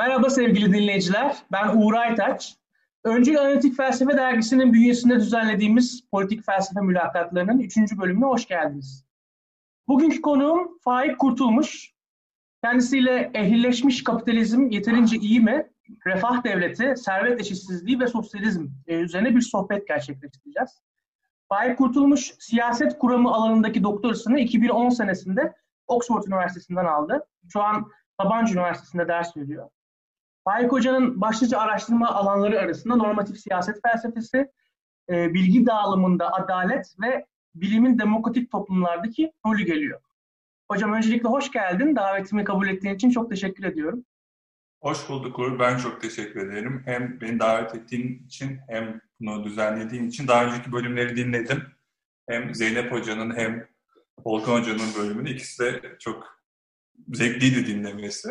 Merhaba sevgili dinleyiciler, ben Uğur Aytaç. Öncül Analitik Felsefe Dergisi'nin bünyesinde düzenlediğimiz politik felsefe mülakatlarının 3. bölümüne hoş geldiniz. Bugünkü konuğum Faik Kurtulmuş. Kendisiyle ehlileşmiş kapitalizm yeterince iyi mi? Refah devleti, servet eşitsizliği ve sosyalizm e, üzerine bir sohbet gerçekleştireceğiz. Faik Kurtulmuş, siyaset kuramı alanındaki doktorasını 2010 senesinde Oxford Üniversitesi'nden aldı. Şu an Sabancı Üniversitesi'nde ders veriyor. Faik Hoca'nın başlıca araştırma alanları arasında normatif siyaset felsefesi, e, bilgi dağılımında adalet ve bilimin demokratik toplumlardaki rolü geliyor. Hocam öncelikle hoş geldin. Davetimi kabul ettiğin için çok teşekkür ediyorum. Hoş bulduk Uğur. Ben çok teşekkür ederim. Hem beni davet ettiğin için hem bunu düzenlediğin için. Daha önceki bölümleri dinledim. Hem Zeynep Hoca'nın hem Volkan Hoca'nın bölümünü. ikisi de çok zevkliydi dinlemesi.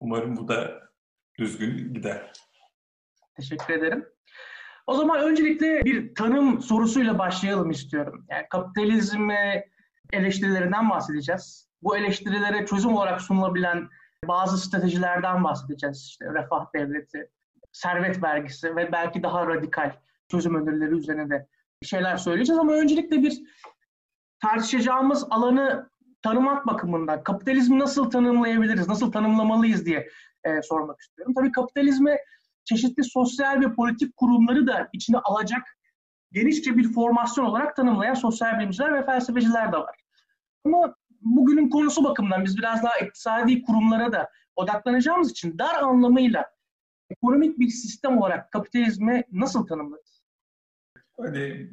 Umarım bu da düzgün gider. Teşekkür ederim. O zaman öncelikle bir tanım sorusuyla başlayalım istiyorum. Yani kapitalizmi eleştirilerinden bahsedeceğiz. Bu eleştirilere çözüm olarak sunulabilen bazı stratejilerden bahsedeceğiz. İşte refah devleti, servet vergisi ve belki daha radikal çözüm önerileri üzerine de şeyler söyleyeceğiz. Ama öncelikle bir tartışacağımız alanı tanımak bakımından kapitalizmi nasıl tanımlayabiliriz, nasıl tanımlamalıyız diye e, sormak istiyorum. Tabii kapitalizmi çeşitli sosyal ve politik kurumları da içine alacak genişçe bir formasyon olarak tanımlayan sosyal bilimciler ve felsefeciler de var. Ama bugünün konusu bakımından biz biraz daha iktisadi kurumlara da odaklanacağımız için dar anlamıyla ekonomik bir sistem olarak kapitalizmi nasıl tanımlarız? Hani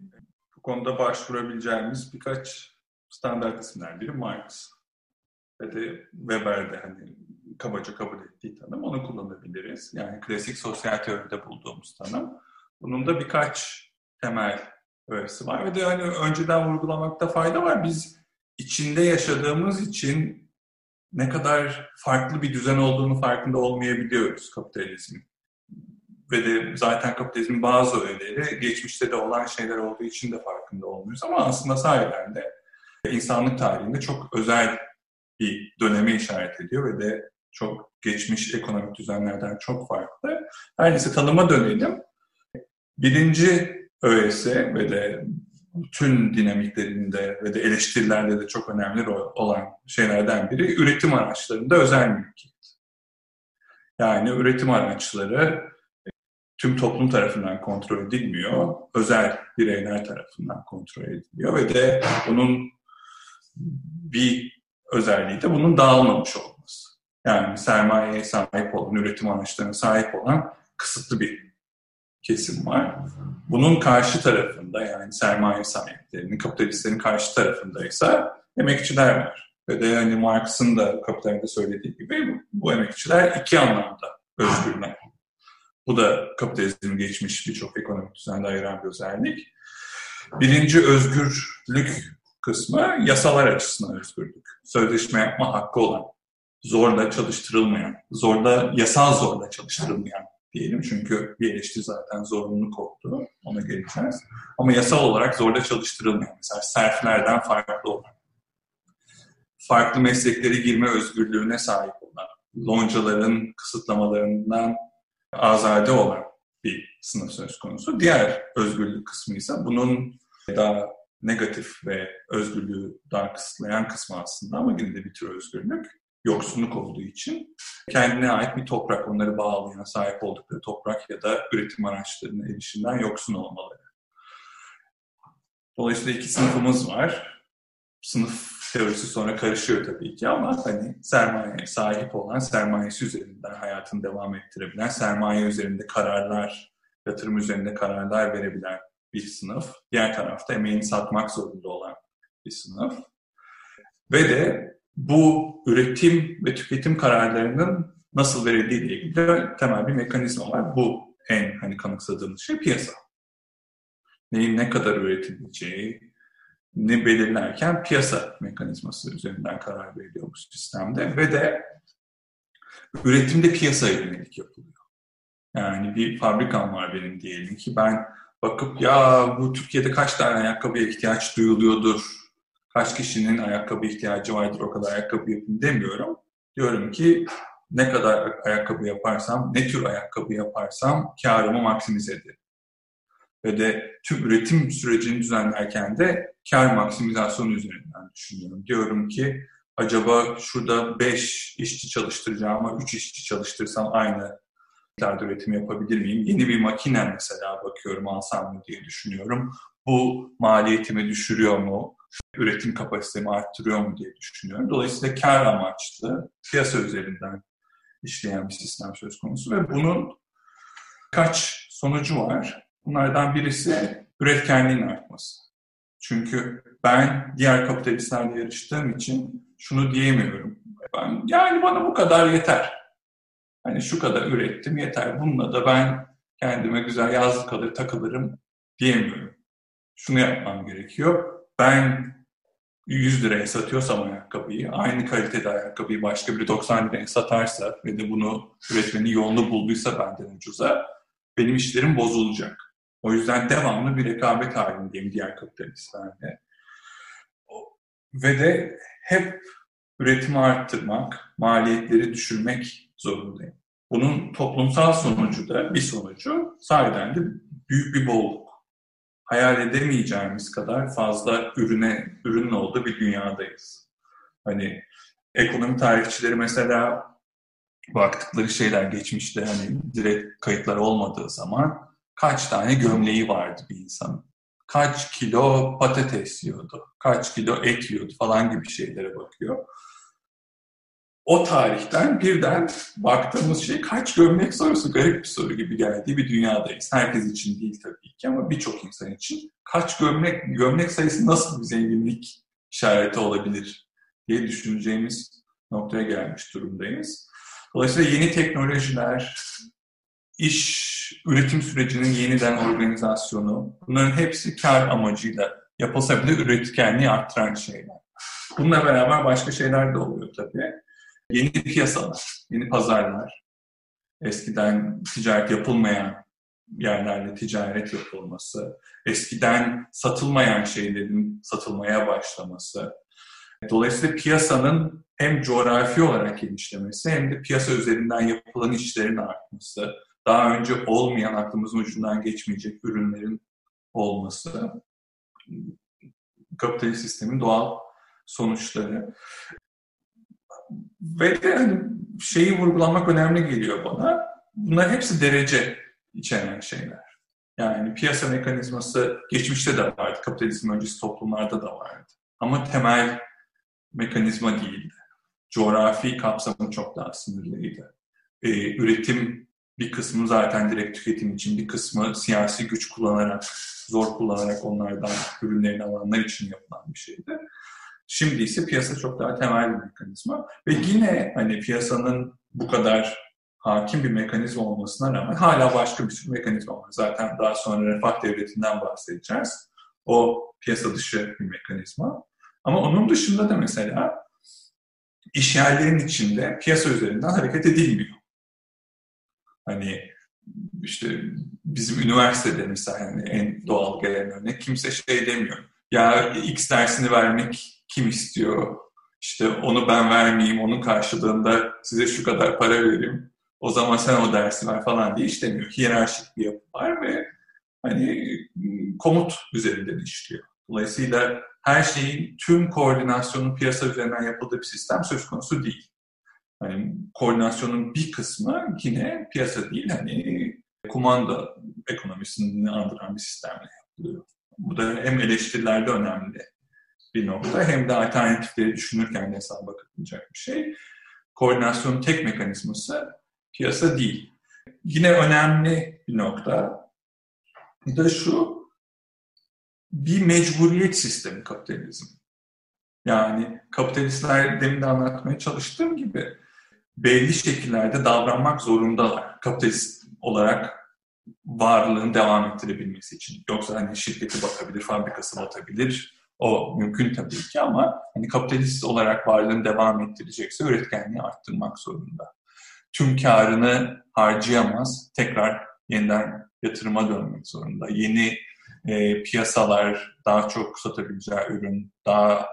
bu konuda başvurabileceğimiz birkaç standart isimler biri Marx ve de Weber'de hani kabaca kabul ettiği tanım onu kullanabiliriz. Yani klasik sosyal teoride bulduğumuz tanım. Bunun da birkaç temel öğesi var ve de hani önceden vurgulamakta fayda var. Biz içinde yaşadığımız için ne kadar farklı bir düzen olduğunu farkında olmayabiliyoruz kapitalizmin. Ve de zaten kapitalizmin bazı öğeleri geçmişte de olan şeyler olduğu için de farkında olmuyoruz. Ama aslında sahiden de insanlık tarihinde çok özel bir döneme işaret ediyor ve de çok geçmiş ekonomik düzenlerden çok farklı. Her neyse tanıma dönelim. Birinci öğesi ve de tüm dinamiklerinde ve de eleştirilerde de çok önemli olan şeylerden biri üretim araçlarında özel mülkiyet. Yani üretim araçları tüm toplum tarafından kontrol edilmiyor, özel bireyler tarafından kontrol ediliyor ve de bunun bir özelliği de bunun dağılmamış olması. Yani sermayeye sahip olan, üretim araçlarına sahip olan kısıtlı bir kesim var. Bunun karşı tarafında yani sermaye sahiplerinin, kapitalistlerin karşı tarafında ise emekçiler var. Ve de hani Marx'ın da Kapital'de söylediği gibi bu emekçiler iki anlamda özgürler. Bu da kapitalizmin geçmiş birçok ekonomik düzende ayıran bir özellik. Birinci özgürlük kısmı yasalar açısından özgürlük. Sözleşme yapma hakkı olan, zorla çalıştırılmayan, zorla yasal zorla çalıştırılmayan diyelim. Çünkü bir eleştiri zaten zorunluluk oldu. Ona geleceğiz. Ama yasal olarak zorla çalıştırılmayan. Mesela serflerden farklı olan. Farklı mesleklere girme özgürlüğüne sahip olan. Loncaların kısıtlamalarından azade olan bir sınıf söz konusu. Diğer özgürlük kısmı ise bunun daha negatif ve özgürlüğü daha kısıtlayan kısmı aslında ama yine de bir tür özgürlük yoksunluk olduğu için kendine ait bir toprak, onları bağlayan, sahip oldukları toprak ya da üretim araçlarına erişimden yoksun olmaları. Dolayısıyla iki sınıfımız var. Sınıf teorisi sonra karışıyor tabii ki ama hani sermaye sahip olan, sermayesi üzerinden hayatını devam ettirebilen, sermaye üzerinde kararlar, yatırım üzerinde kararlar verebilen bir sınıf. Diğer tarafta emeğini satmak zorunda olan bir sınıf. Ve de bu üretim ve tüketim kararlarının nasıl verildiği ile ilgili temel bir mekanizma var. Bu en hani kanıksadığımız şey piyasa. Neyin ne kadar üretileceği, ne belirlerken piyasa mekanizması üzerinden karar veriliyor bu sistemde ve de üretimde piyasaya yönelik yapılıyor. Yani bir fabrikam var benim diyelim ki ben bakıp ya bu Türkiye'de kaç tane ayakkabıya ihtiyaç duyuluyordur kaç kişinin ayakkabı ihtiyacı vardır o kadar ayakkabı yapın demiyorum. Diyorum ki ne kadar ayakkabı yaparsam, ne tür ayakkabı yaparsam karımı maksimize ederim. Ve de tüm üretim sürecini düzenlerken de kar maksimizasyonu üzerinden düşünüyorum. Diyorum ki acaba şurada 5 işçi çalıştıracağıma 3 işçi çalıştırsam aynı miktarda üretim yapabilir miyim? Yeni bir makine mesela bakıyorum alsam mı diye düşünüyorum. Bu maliyetimi düşürüyor mu? Üretim kapasitemi arttırıyor mu diye düşünüyorum. Dolayısıyla kar amaçlı piyasa üzerinden işleyen bir sistem söz konusu ve bunun kaç sonucu var? Bunlardan birisi üretkenliğin artması. Çünkü ben diğer kapitalistlerle yarıştığım için şunu diyemiyorum. Ben, yani bana bu kadar yeter. Hani şu kadar ürettim yeter. Bununla da ben kendime güzel yazlık alır takılırım diyemiyorum. Şunu yapmam gerekiyor. Ben 100 liraya satıyorsam ayakkabıyı, aynı kalitede ayakkabıyı başka biri 90 liraya satarsa ve de bunu üretmenin yolunu bulduysa benden ucuza, benim işlerim bozulacak. O yüzden devamlı bir rekabet halindeyim diğer kapitalistlerle. Ve de hep üretimi arttırmak, maliyetleri düşürmek zorundayım. Bunun toplumsal sonucu da bir sonucu sahiden de büyük bir bolluk. Hayal edemeyeceğimiz kadar fazla ürüne, ürünün olduğu bir dünyadayız. Hani ekonomi tarihçileri mesela baktıkları şeyler geçmişte hani direkt kayıtlar olmadığı zaman kaç tane gömleği vardı bir insanın. Kaç kilo patates yiyordu, kaç kilo et yiyordu falan gibi şeylere bakıyor o tarihten birden baktığımız şey kaç gömlek sorusu garip bir soru gibi geldiği bir dünyadayız. Herkes için değil tabii ki ama birçok insan için kaç gömlek gömlek sayısı nasıl bir zenginlik işareti olabilir diye düşüneceğimiz noktaya gelmiş durumdayız. Dolayısıyla yeni teknolojiler, iş üretim sürecinin yeniden organizasyonu, bunların hepsi kar amacıyla yapılsa bile üretkenliği arttıran şeyler. Bununla beraber başka şeyler de oluyor tabii yeni piyasalar, yeni pazarlar, eskiden ticaret yapılmayan yerlerle ticaret yapılması, eskiden satılmayan şeylerin satılmaya başlaması. Dolayısıyla piyasanın hem coğrafi olarak genişlemesi hem de piyasa üzerinden yapılan işlerin artması, daha önce olmayan aklımızın ucundan geçmeyecek ürünlerin olması kapitalist sistemin doğal sonuçları. Ve de hani şeyi vurgulamak önemli geliyor bana. Bunlar hepsi derece içeren şeyler. Yani piyasa mekanizması geçmişte de vardı, kapitalizm öncesi toplumlarda da vardı. Ama temel mekanizma değildi. Coğrafi kapsamı çok daha sınırlıydı. Ee, üretim bir kısmı zaten direkt tüketim için, bir kısmı siyasi güç kullanarak, zor kullanarak onlardan ürünlerini alanlar için yapılan bir şeydi. Şimdi ise piyasa çok daha temel bir mekanizma ve yine hani piyasanın bu kadar hakim bir mekanizma olmasına rağmen hala başka bir sürü mekanizma var. Zaten daha sonra refah devletinden bahsedeceğiz. O piyasa dışı bir mekanizma. Ama onun dışında da mesela iş yerlerinin içinde piyasa üzerinden hareket edilmiyor. Hani işte bizim üniversitede mesela yani en doğal gelen örnek kimse şey demiyor. Ya X dersini vermek kim istiyor? İşte onu ben vermeyeyim, onun karşılığında size şu kadar para vereyim. O zaman sen o dersi ver falan diye işlemiyor. Hiyerarşik bir yapı var ve hani komut üzerinden işliyor. Dolayısıyla her şeyin tüm koordinasyonun piyasa üzerinden yapıldığı bir sistem söz konusu değil. Hani koordinasyonun bir kısmı yine piyasa değil hani kumanda ekonomisini andıran bir sistemle yapılıyor. Bu da hem eleştirilerde önemli bir nokta hem de alternatifleri düşünürken hesaba katılacak bir şey. Koordinasyonun tek mekanizması piyasa değil. Yine önemli bir nokta da şu, bir mecburiyet sistemi kapitalizm. Yani kapitalistler demin de anlatmaya çalıştığım gibi belli şekillerde davranmak zorundalar. Kapitalist olarak varlığını devam ettirebilmesi için. Yoksa hani şirketi batabilir, fabrikası batabilir, o mümkün tabii ki ama hani kapitalist olarak varlığını devam ettirecekse üretkenliği arttırmak zorunda. Tüm karını harcayamaz, tekrar yeniden yatırıma dönmek zorunda. Yeni e, piyasalar, daha çok satabileceği ürün, daha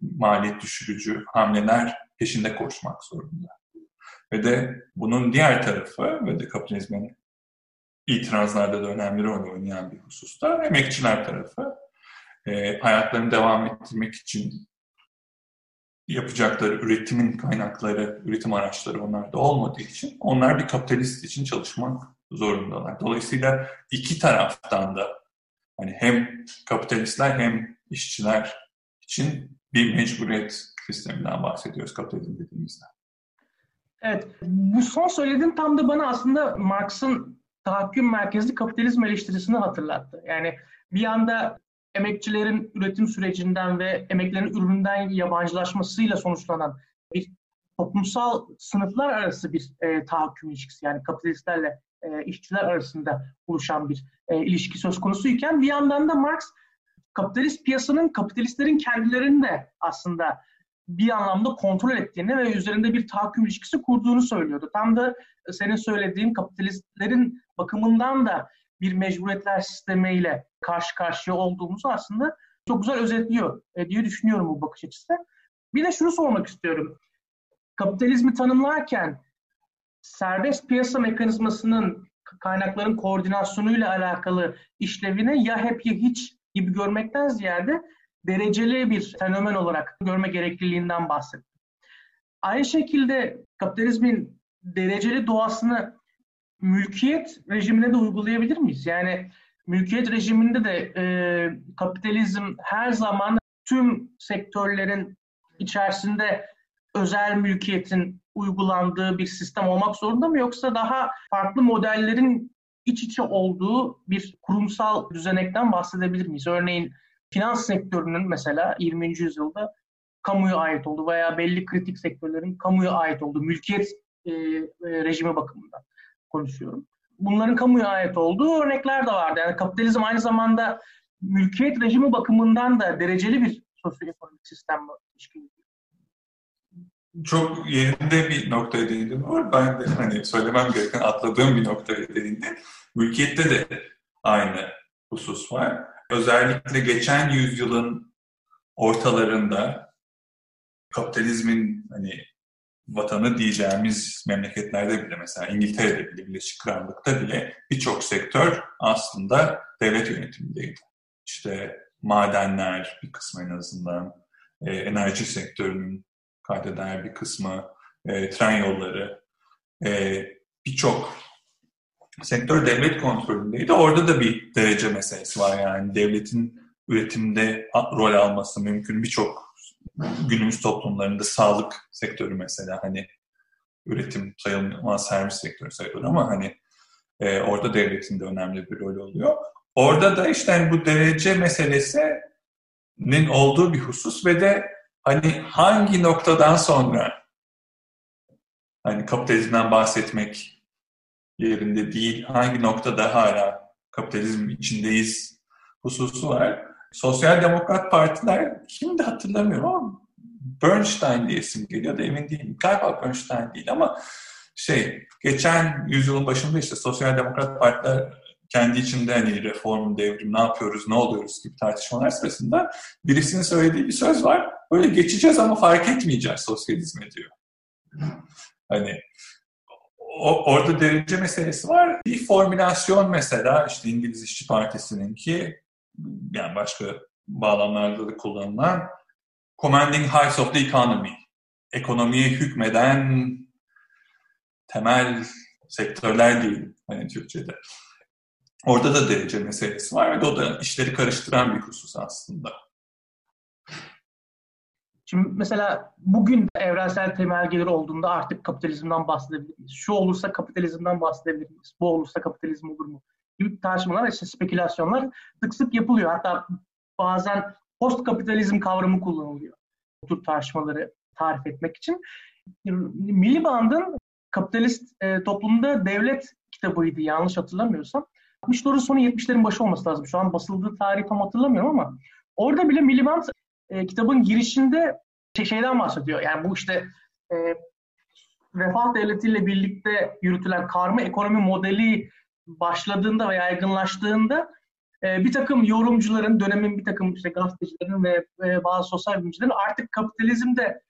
maliyet düşürücü hamleler peşinde koşmak zorunda. Ve de bunun diğer tarafı ve de kapitalizmin itirazlarda da önemli rol oynayan bir hususta emekçiler tarafı e, hayatlarını devam ettirmek için yapacakları üretimin kaynakları, üretim araçları onlarda olmadığı için onlar bir kapitalist için çalışmak zorundalar. Dolayısıyla iki taraftan da hani hem kapitalistler hem işçiler için bir mecburiyet sisteminden bahsediyoruz kapitalizm dediğimizde. Evet, bu son söylediğin tam da bana aslında Marx'ın tahakküm merkezli kapitalizm eleştirisini hatırlattı. Yani bir yanda emekçilerin üretim sürecinden ve emeklerin ürününden yabancılaşmasıyla sonuçlanan bir toplumsal sınıflar arası bir e, tahakküm ilişkisi yani kapitalistlerle e, işçiler arasında oluşan bir e, ilişki söz konusuyken bir yandan da Marx kapitalist piyasanın kapitalistlerin kendilerini de aslında bir anlamda kontrol ettiğini ve üzerinde bir tahakküm ilişkisi kurduğunu söylüyordu. Tam da senin söylediğin kapitalistlerin bakımından da bir mecburiyetler sistemiyle karşı karşıya olduğumuzu aslında çok güzel özetliyor e, diye düşünüyorum bu bakış açısı. Bir de şunu sormak istiyorum. Kapitalizmi tanımlarken serbest piyasa mekanizmasının kaynakların koordinasyonuyla alakalı işlevini ya hep ya hiç gibi görmekten ziyade dereceli bir fenomen olarak görme gerekliliğinden bahsettim. Aynı şekilde kapitalizmin dereceli doğasını mülkiyet rejimine de uygulayabilir miyiz? Yani mülkiyet rejiminde de e, kapitalizm her zaman tüm sektörlerin içerisinde özel mülkiyetin uygulandığı bir sistem olmak zorunda mı yoksa daha farklı modellerin iç içe olduğu bir kurumsal düzenekten bahsedebilir miyiz? Örneğin finans sektörünün mesela 20. yüzyılda kamuya ait olduğu veya belli kritik sektörlerin kamuya ait olduğu mülkiyet e, e, rejimi bakımından konuşuyorum. Bunların kamuya ait olduğu örnekler de vardı. Yani kapitalizm aynı zamanda mülkiyet rejimi bakımından da dereceli bir sosyoekonomik sistem ilişkili. Çok yerinde bir noktaya değindim var. Ben de hani söylemem gereken atladığım bir noktaya değindim. Mülkiyette de aynı husus var. Özellikle geçen yüzyılın ortalarında kapitalizmin hani vatanı diyeceğimiz memleketlerde bile mesela İngiltere'de bile, Birleşik Krallık'ta bile birçok sektör aslında devlet yönetimindeydi. İşte madenler bir kısmı en azından, e, enerji sektörünün kaydeder bir kısmı, e, tren yolları, e, birçok sektör devlet kontrolündeydi. Orada da bir derece meselesi var yani devletin üretimde rol alması mümkün. Birçok günümüz toplumlarında sağlık sektörü mesela hani üretim sayılmaz servis sektörü sayılır ama hani e, orada devletin de önemli bir rol oluyor. Orada da işte hani bu derece meselesinin olduğu bir husus ve de hani hangi noktadan sonra hani kapitalizmden bahsetmek yerinde değil, hangi noktada hala kapitalizm içindeyiz hususu var. Sosyal Demokrat Partiler kimdi hatırlamıyorum ama Bernstein diye isim geliyor da emin değilim. Galiba Bernstein değil ama şey geçen yüzyılın başında işte Sosyal Demokrat Partiler kendi içinde hani reform, devrim, ne yapıyoruz, ne oluyoruz gibi tartışmalar sırasında birisinin söylediği bir söz var. Böyle geçeceğiz ama fark etmeyeceğiz sosyalizme diyor. Hani o, orada derece meselesi var. Bir formülasyon mesela işte İngiliz İşçi Partisi'nin ki yani başka bağlamlarda da kullanılan commanding heights of the economy. Ekonomiye hükmeden temel sektörler değil hani Türkçe'de. Orada da derece meselesi var ve o da işleri karıştıran bir husus aslında. Şimdi mesela bugün evrensel temel gelir olduğunda artık kapitalizmden bahsedebilir miyiz? Şu olursa kapitalizmden bahsedebilir miyiz? Bu olursa kapitalizm olur mu? Gibi tartışmalar, işte spekülasyonlar sık sık yapılıyor. Hatta bazen post kapitalizm kavramı kullanılıyor. Bu tür tartışmaları tarif etmek için. Miliband'ın kapitalist e, toplumda devlet kitabıydı yanlış hatırlamıyorsam. 60'ların sonu 70'lerin başı olması lazım. Şu an basıldığı tarihi tam hatırlamıyorum ama orada bile Miliband e, kitabın girişinde şey, şeyden bahsediyor. Yani bu işte e, refah devletiyle birlikte yürütülen karma ekonomi modeli başladığında ve yaygınlaştığında e, bir takım yorumcuların, dönemin bir takım işte gazetecilerin ve, ve bazı sosyal bilimcilerin artık kapitalizmde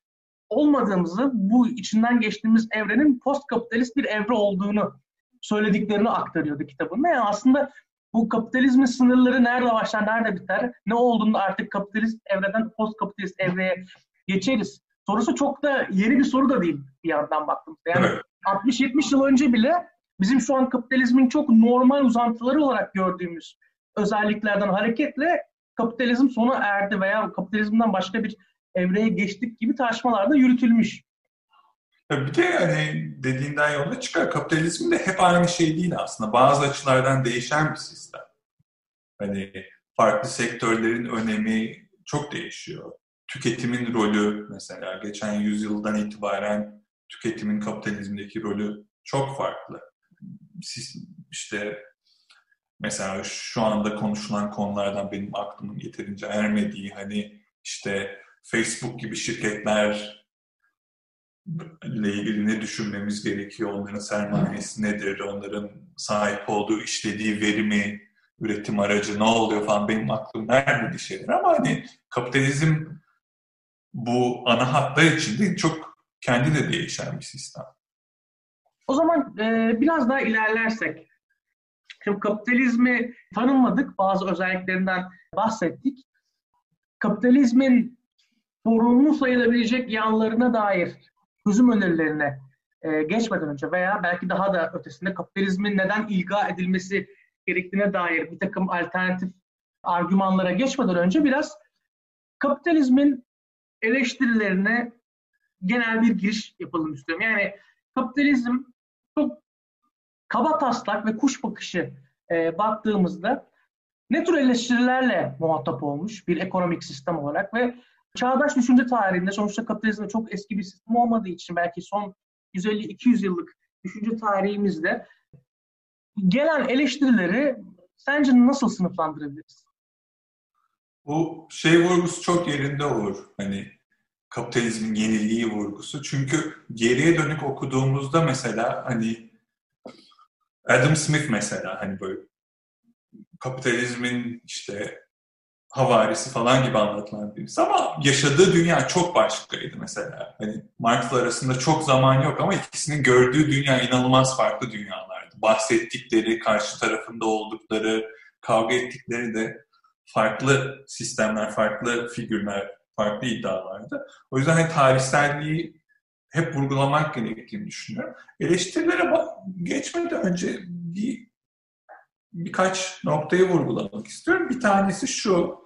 olmadığımızı, bu içinden geçtiğimiz evrenin post kapitalist bir evre olduğunu söylediklerini aktarıyordu kitabında. Yani aslında bu kapitalizmin sınırları nerede başlar, nerede biter, ne olduğunda artık kapitalist evreden post kapitalist evreye geçeriz. Sorusu çok da yeni bir soru da değil bir yandan baktığımızda. Yani evet. 60-70 yıl önce bile bizim şu an kapitalizmin çok normal uzantıları olarak gördüğümüz özelliklerden hareketle kapitalizm sona erdi veya kapitalizmden başka bir evreye geçtik gibi tartışmalarda yürütülmüş. Bir de hani dediğinden yola çıkar. Kapitalizm de hep aynı şey değil aslında. Bazı açılardan değişen bir sistem. Hani farklı sektörlerin önemi çok değişiyor. Tüketimin rolü mesela geçen yüzyıldan itibaren tüketimin kapitalizmdeki rolü çok farklı. İşte mesela şu anda konuşulan konulardan benim aklımın yeterince ermediği hani işte Facebook gibi şirketler ile ilgili ne düşünmemiz gerekiyor, onların sermayesi nedir, onların sahip olduğu işlediği verimi, üretim aracı ne oluyor falan benim aklım ermedi şeyler ama hani kapitalizm bu ana hatlar içinde çok kendi de değişen bir sistem. O zaman e, biraz daha ilerlersek, şimdi kapitalizmi tanımladık, bazı özelliklerinden bahsettik. Kapitalizmin sorumlu sayılabilecek yanlarına dair çözüm önerilerine e, geçmeden önce veya belki daha da ötesinde kapitalizmin neden ilga edilmesi gerektiğine dair bir takım alternatif argümanlara geçmeden önce biraz kapitalizmin eleştirilerine genel bir giriş yapalım istiyorum. Yani kapitalizm çok kaba taslak ve kuş bakışı e, baktığımızda ne tür eleştirilerle muhatap olmuş bir ekonomik sistem olarak ve çağdaş düşünce tarihinde sonuçta kapitalizm çok eski bir sistem olmadığı için belki son 150-200 yıllık düşünce tarihimizde gelen eleştirileri sence nasıl sınıflandırabiliriz? Bu şey vurgusu çok yerinde olur. Hani kapitalizmin yeniliği vurgusu. Çünkü geriye dönük okuduğumuzda mesela hani Adam Smith mesela hani böyle kapitalizmin işte havarisi falan gibi anlatılan birisi ama yaşadığı dünya çok başkaydı mesela. Hani Marx'la arasında çok zaman yok ama ikisinin gördüğü dünya inanılmaz farklı dünyalardı. Bahsettikleri, karşı tarafında oldukları, kavga ettikleri de farklı sistemler, farklı figürler, farklı iddialardı. O yüzden hani tarihselliği hep vurgulamak gerektiğini düşünüyorum. Eleştirilere geçmeden önce bir birkaç noktayı vurgulamak istiyorum. Bir tanesi şu,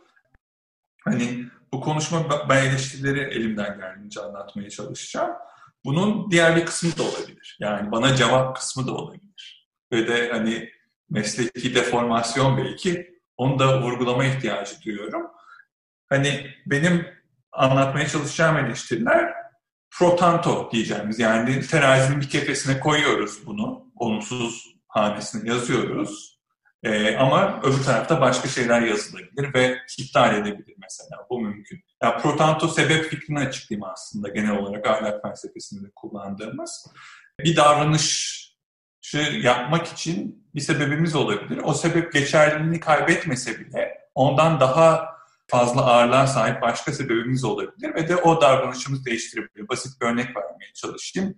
Hani bu konuşma ben eleştirileri elimden geldiğince anlatmaya çalışacağım. Bunun diğer bir kısmı da olabilir. Yani bana cevap kısmı da olabilir. Ve de hani mesleki deformasyon belki onu da vurgulama ihtiyacı duyuyorum. Hani benim anlatmaya çalışacağım eleştiriler protanto diyeceğimiz yani terazinin bir kefesine koyuyoruz bunu. Olumsuz hanesine yazıyoruz. E, ama öbür tarafta başka şeyler yazılabilir ve iptal edebilir mesela. Bu mümkün. Ya protanto sebep fikrini açıklayayım aslında genel olarak ahlak felsefesinde kullandığımız. Bir davranışı yapmak için bir sebebimiz olabilir. O sebep geçerliliğini kaybetmese bile ondan daha fazla ağırlığa sahip başka sebebimiz olabilir ve de o davranışımızı değiştirebilir. Basit bir örnek vermeye çalışayım.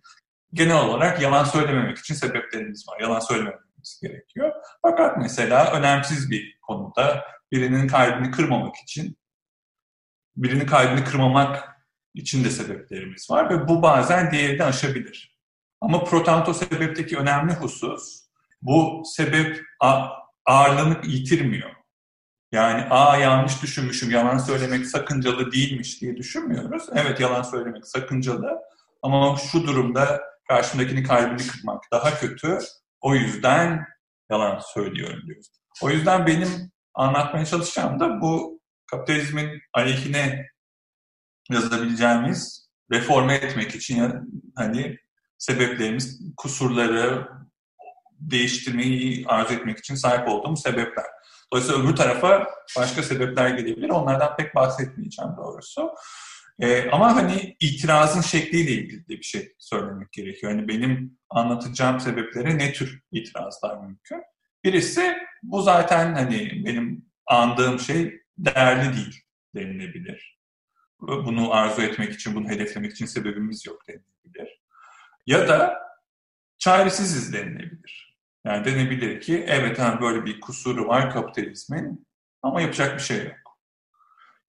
Genel olarak yalan söylememek için sebeplerimiz var. Yalan söylememek etmesi gerekiyor. Fakat mesela önemsiz bir konuda birinin kalbini kırmamak için, birinin kalbini kırmamak için de sebeplerimiz var ve bu bazen diğerini aşabilir. Ama protanto sebepteki önemli husus, bu sebep ağırlığını yitirmiyor. Yani a yanlış düşünmüşüm, yalan söylemek sakıncalı değilmiş diye düşünmüyoruz. Evet yalan söylemek sakıncalı ama şu durumda karşımdakinin kalbini kırmak daha kötü. O yüzden yalan söylüyorum diyoruz. O yüzden benim anlatmaya çalışacağım da bu kapitalizmin aleyhine yazabileceğimiz reforme etmek için hani sebeplerimiz, kusurları değiştirmeyi arzu etmek için sahip olduğumuz sebepler. Dolayısıyla öbür tarafa başka sebepler gelebilir. Onlardan pek bahsetmeyeceğim doğrusu. Ee, ama hani itirazın şekliyle ilgili de bir şey söylemek gerekiyor. Hani benim anlatacağım sebeplere ne tür itirazlar mümkün? Birisi bu zaten hani benim andığım şey değerli değil denilebilir. bunu arzu etmek için, bunu hedeflemek için sebebimiz yok denilebilir. Ya da çaresiziz denilebilir. Yani denebilir ki evet hani böyle bir kusuru var kapitalizmin ama yapacak bir şey yok.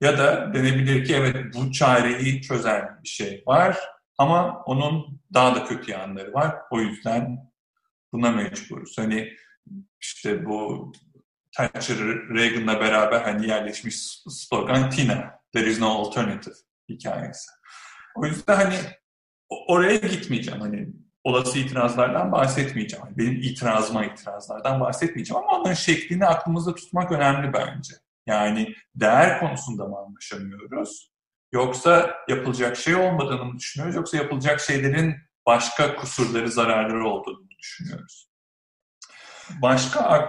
Ya da denebilir ki evet bu çareyi çözen bir şey var ama onun daha da kötü yanları var. O yüzden buna mecburuz. Hani işte bu Thatcher Reagan'la beraber hani yerleşmiş slogan Tina, there is no alternative hikayesi. O yüzden hani oraya gitmeyeceğim. Hani olası itirazlardan bahsetmeyeceğim. Benim itirazıma itirazlardan bahsetmeyeceğim ama onların şeklini aklımızda tutmak önemli bence. Yani değer konusunda mı anlaşamıyoruz? Yoksa yapılacak şey olmadığını mı düşünüyoruz? Yoksa yapılacak şeylerin başka kusurları, zararları olduğunu düşünüyoruz? Başka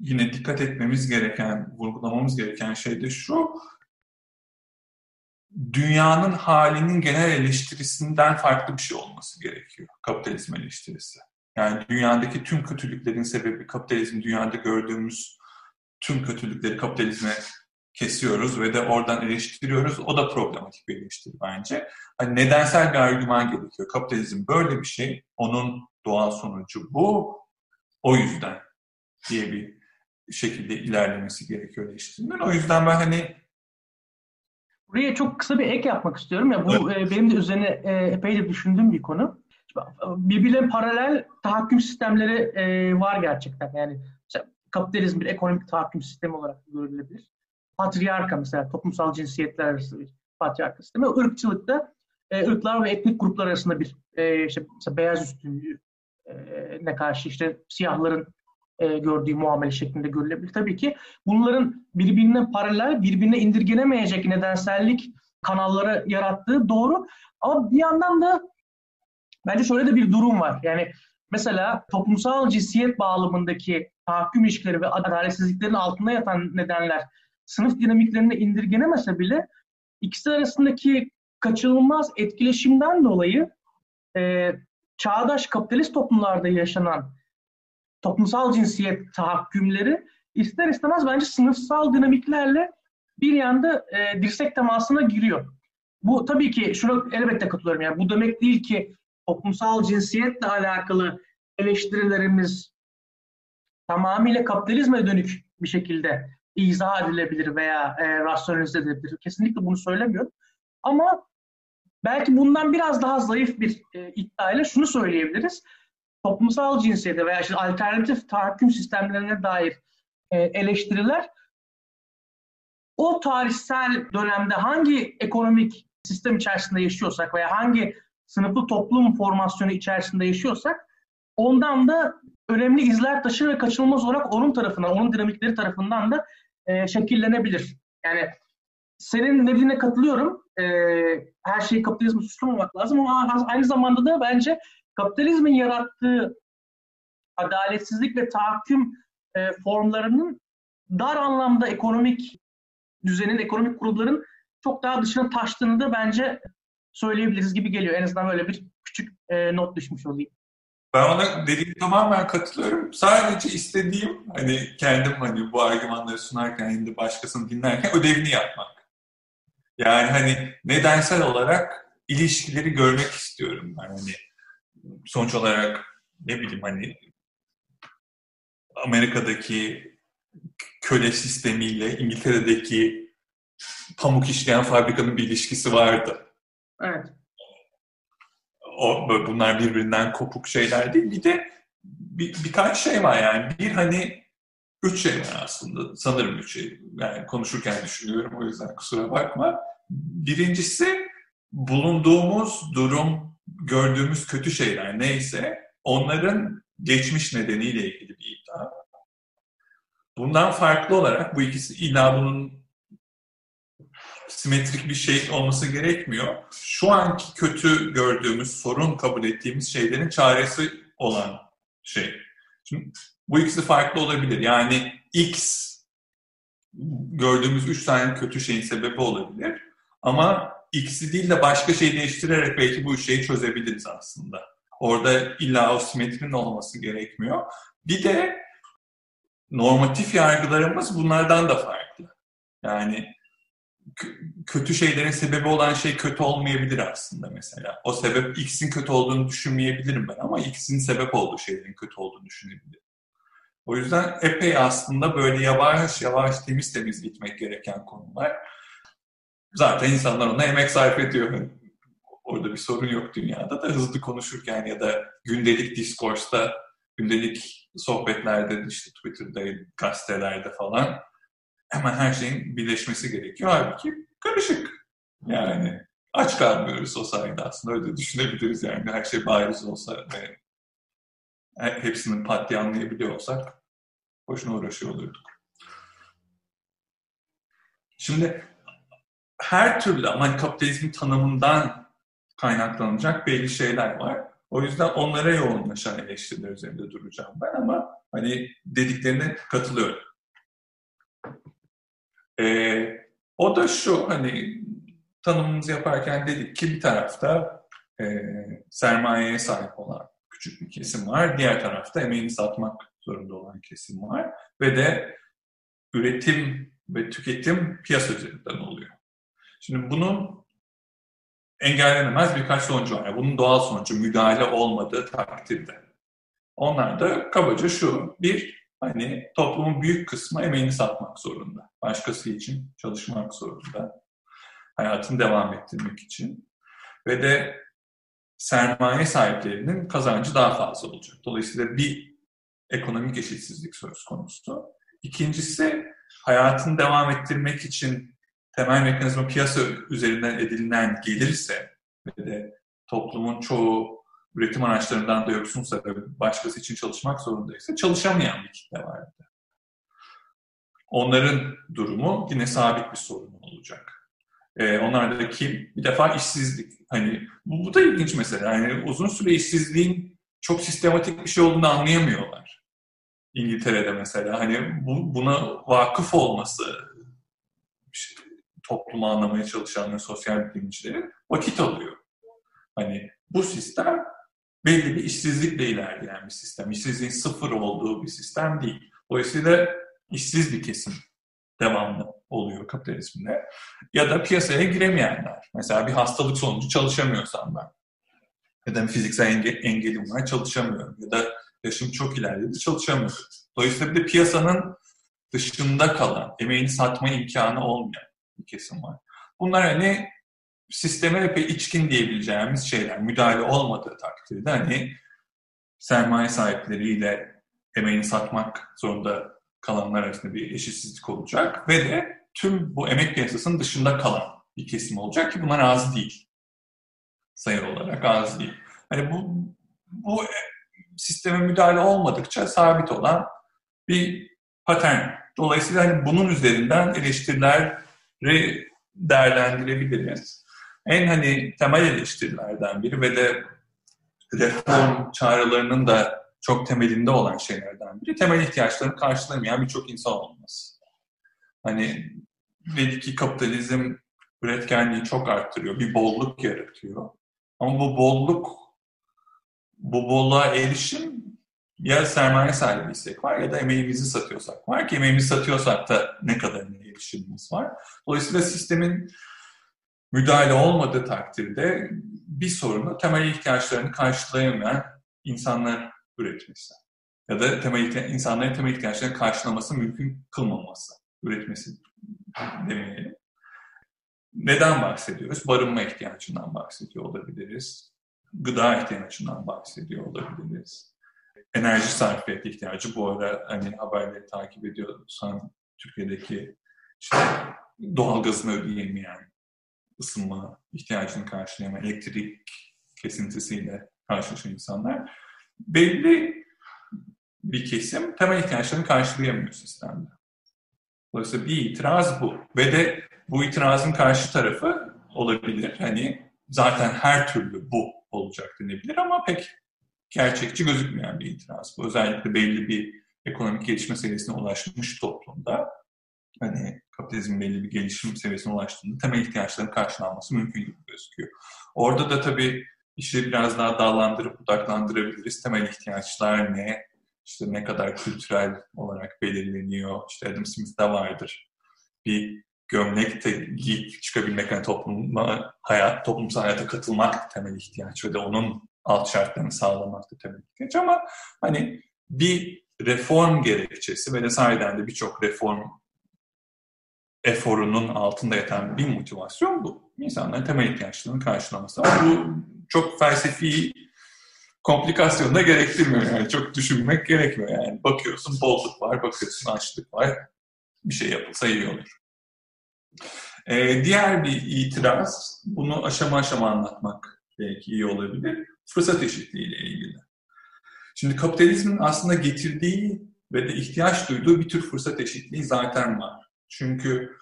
yine dikkat etmemiz gereken, vurgulamamız gereken şey de şu, dünyanın halinin genel eleştirisinden farklı bir şey olması gerekiyor. Kapitalizm eleştirisi. Yani dünyadaki tüm kötülüklerin sebebi kapitalizm, dünyada gördüğümüz tüm kötülükleri kapitalizme kesiyoruz ve de oradan eleştiriyoruz. O da problematik bir eleştiri bence. Hani nedensel bir argüman gerekiyor. Kapitalizm böyle bir şey. Onun doğal sonucu bu. O yüzden diye bir şekilde ilerlemesi gerekiyor eleştirinin. O yüzden ben hani Buraya çok kısa bir ek yapmak istiyorum. ya Bu evet. e, benim de üzerine e, epey de düşündüğüm bir konu. Birbirine paralel tahakküm sistemleri e, var gerçekten. Yani kapitalizm bir ekonomik tahakküm sistemi olarak görülebilir. Patriarka mesela toplumsal cinsiyetler arası bir patriarka sistemi. Irkçılıkta e, ırklar ve etnik gruplar arasında bir e, işte mesela beyaz üstünlüğü e, ne karşı işte siyahların e, gördüğü muamele şeklinde görülebilir. Tabii ki bunların birbirine paralel, birbirine indirgenemeyecek nedensellik kanalları yarattığı doğru. Ama bir yandan da bence şöyle de bir durum var. Yani mesela toplumsal cinsiyet bağlamındaki tahakküm ilişkileri ve adaletsizliklerin altında yatan nedenler sınıf dinamiklerine indirgenemese bile ikisi arasındaki kaçınılmaz etkileşimden dolayı e, çağdaş kapitalist toplumlarda yaşanan toplumsal cinsiyet tahakkümleri ister istemez bence sınıfsal dinamiklerle bir yanda e, dirsek temasına giriyor. Bu tabii ki şunu elbette katılıyorum yani bu demek değil ki toplumsal cinsiyetle alakalı eleştirilerimiz tamamıyla kapitalizme dönük bir şekilde izah edilebilir veya e, rasyonalize edilebilir. Kesinlikle bunu söylemiyorum. Ama belki bundan biraz daha zayıf bir e, iddiayla şunu söyleyebiliriz toplumsal cinsiyete veya işte alternatif tahakküm sistemlerine dair e, eleştiriler o tarihsel dönemde hangi ekonomik sistem içerisinde yaşıyorsak veya hangi sınıflı toplum formasyonu içerisinde yaşıyorsak ondan da önemli izler taşır ve kaçınılmaz olarak onun tarafından, onun dinamikleri tarafından da e, şekillenebilir. Yani senin dediğine katılıyorum. E, her şeyi kapitalizme suçlamamak lazım ama aynı zamanda da bence kapitalizmin yarattığı adaletsizlik ve tahakküm e, formlarının dar anlamda ekonomik düzenin, ekonomik kurulların çok daha dışına taştığını da bence söyleyebiliriz gibi geliyor. En azından böyle bir küçük e, not düşmüş olayım. Ben ona dediğim tamamen katılıyorum. Sadece istediğim hani kendim hani bu argümanları sunarken şimdi başkasını dinlerken ödevini yapmak. Yani hani nedensel olarak ilişkileri görmek istiyorum ben hani sonuç olarak ne bileyim hani Amerika'daki köle sistemiyle İngiltere'deki pamuk işleyen fabrikanın bir ilişkisi vardı. Evet. O, bunlar birbirinden kopuk şeyler değil. Bir de bir, birkaç şey var yani. Bir hani üç şey var aslında. Sanırım üç şey. Yani konuşurken düşünüyorum o yüzden kusura bakma. Birincisi bulunduğumuz durum gördüğümüz kötü şeyler neyse onların geçmiş nedeniyle ilgili bir iddia. Bundan farklı olarak bu ikisi illa bunun simetrik bir şey olması gerekmiyor. Şu anki kötü gördüğümüz, sorun kabul ettiğimiz şeylerin çaresi olan şey. Şimdi bu ikisi farklı olabilir. Yani X gördüğümüz üç tane kötü şeyin sebebi olabilir. Ama X'i değil de başka şeyi değiştirerek belki bu şeyi çözebiliriz aslında. Orada illa o simetrinin olması gerekmiyor. Bir de normatif yargılarımız bunlardan da farklı. Yani kötü şeylerin sebebi olan şey kötü olmayabilir aslında mesela. O sebep X'in kötü olduğunu düşünmeyebilirim ben ama X'in sebep olduğu şeylerin kötü olduğunu düşünebilirim. O yüzden epey aslında böyle yavaş yavaş temiz temiz gitmek gereken konular. Zaten insanlar ona emek sarf ediyor. Orada bir sorun yok dünyada da hızlı konuşurken ya da gündelik diskursta, gündelik sohbetlerde işte Twitter'da, gazetelerde falan hemen her şeyin birleşmesi gerekiyor. Halbuki karışık. Yani aç kalmıyoruz o sayede aslında öyle düşünebiliriz yani her şey bariz olsa ve hepsinin pat diye anlayabiliyor olsak boşuna uğraşıyor olurduk. Şimdi her türlü ama kapitalizmin tanımından kaynaklanacak belli şeyler var. O yüzden onlara yoğunlaşan eleştiriler üzerinde duracağım ben ama hani dediklerine katılıyorum. Ee, o da şu hani tanımımızı yaparken dedik ki bir tarafta e, sermayeye sahip olan küçük bir kesim var. Diğer tarafta emeğini satmak zorunda olan kesim var. Ve de üretim ve tüketim piyasa üzerinden oluyor. Şimdi bunun engellenemez birkaç sonucu var. bunun doğal sonucu müdahale olmadığı takdirde. Onlar da kabaca şu. Bir, hani toplumun büyük kısmı emeğini satmak zorunda. Başkası için çalışmak zorunda. Hayatını devam ettirmek için. Ve de sermaye sahiplerinin kazancı daha fazla olacak. Dolayısıyla bir ekonomik eşitsizlik söz konusu. İkincisi hayatını devam ettirmek için temel mekanizma piyasa üzerinden edinilen gelirse ve de toplumun çoğu üretim araçlarından da yoksunsa ve başkası için çalışmak zorundaysa çalışamayan bir kitle vardı. Onların durumu yine sabit bir sorun olacak. Ee, onlardaki bir defa işsizlik. Hani bu, bu da ilginç mesela. Yani uzun süre işsizliğin çok sistematik bir şey olduğunu anlayamıyorlar. İngiltere'de mesela hani bu, buna vakıf olması toplumu anlamaya çalışanların, sosyal bilimcilerin vakit alıyor. Hani bu sistem belli bir işsizlikle ilerleyen bir sistem. İşsizliğin sıfır olduğu bir sistem değil. Dolayısıyla işsiz bir kesim devamlı oluyor kapitalizmde. Ya da piyasaya giremeyenler. Mesela bir hastalık sonucu çalışamıyorsam ben. Ya da fiziksel enge engelim var çalışamıyorum. Ya da yaşım çok ilerledi çalışamıyorum. Dolayısıyla bir de piyasanın dışında kalan, emeğini satma imkanı olmayan bir kesim var. Bunlar hani sisteme epey içkin diyebileceğimiz şeyler. Müdahale olmadığı takdirde hani sermaye sahipleriyle emeğini satmak zorunda kalanlar arasında bir eşitsizlik olacak ve de tüm bu emek piyasasının dışında kalan bir kesim olacak ki bunlar az değil. Sayı olarak az değil. Hani bu, bu sisteme müdahale olmadıkça sabit olan bir patern. Dolayısıyla hani bunun üzerinden eleştirileri değerlendirebiliriz. En hani temel eleştirilerden biri ve de reform çağrılarının da çok temelinde olan şeylerden biri temel ihtiyaçlarını karşılamayan birçok insan olması. Hani belli ki kapitalizm üretkenliği çok arttırıyor, bir bolluk yaratıyor. Ama bu bolluk, bu bolluğa erişim ya sermaye sahibi istek var ya da emeğimizi satıyorsak var ki emeğimizi satıyorsak da ne kadar erişimimiz var. Dolayısıyla sistemin müdahale olmadığı takdirde bir sorunu temel ihtiyaçlarını karşılayamayan insanlar üretmesi. Ya da temel insanların temel ihtiyaçlarını karşılaması mümkün kılmaması, üretmesi demeyelim. Neden bahsediyoruz? Barınma ihtiyacından bahsediyor olabiliriz. Gıda ihtiyacından bahsediyor olabiliriz. Enerji sarfiyatı ihtiyacı. Bu arada hani haberleri takip ediyorsan Türkiye'deki işte doğalgazını ödeyemeyen, ısınma ihtiyacını karşılayamayan, elektrik kesintisiyle karşılaşan insanlar belli bir kesim temel ihtiyaçlarını karşılayamıyor sistemde. Dolayısıyla bir itiraz bu. Ve de bu itirazın karşı tarafı olabilir. Hani zaten her türlü bu olacak denebilir ama pek gerçekçi gözükmeyen bir itiraz. Bu özellikle belli bir ekonomik gelişme seviyesine ulaşmış toplumda hani kapitalizm belli bir gelişim seviyesine ulaştığında temel ihtiyaçların karşılanması mümkün gibi gözüküyor. Orada da tabii işi biraz daha dallandırıp budaklandırabiliriz. Temel ihtiyaçlar ne? İşte ne kadar kültürel olarak belirleniyor? İşte Adam Smith'te vardır. Bir gömlek de giyip çıkabilmek, yani topluma, hayat, toplumsal hayata katılmak temel ihtiyaç ve de onun alt şartlarını sağlamak temel ihtiyaç ama hani bir reform gerekçesi ve de sahiden de birçok reform eforunun altında yatan bir motivasyon bu. İnsanların temel ihtiyaçlarını karşılaması. Ama bu çok felsefi komplikasyonu da gerektirmiyor yani. Çok düşünmek gerekmiyor yani. Bakıyorsun bolluk var, bakıyorsun açlık var. Bir şey yapılsa iyi olur. Ee, diğer bir itiraz, bunu aşama aşama anlatmak belki iyi olabilir. Fırsat eşitliği ile ilgili. Şimdi kapitalizmin aslında getirdiği ve de ihtiyaç duyduğu bir tür fırsat eşitliği zaten var. Çünkü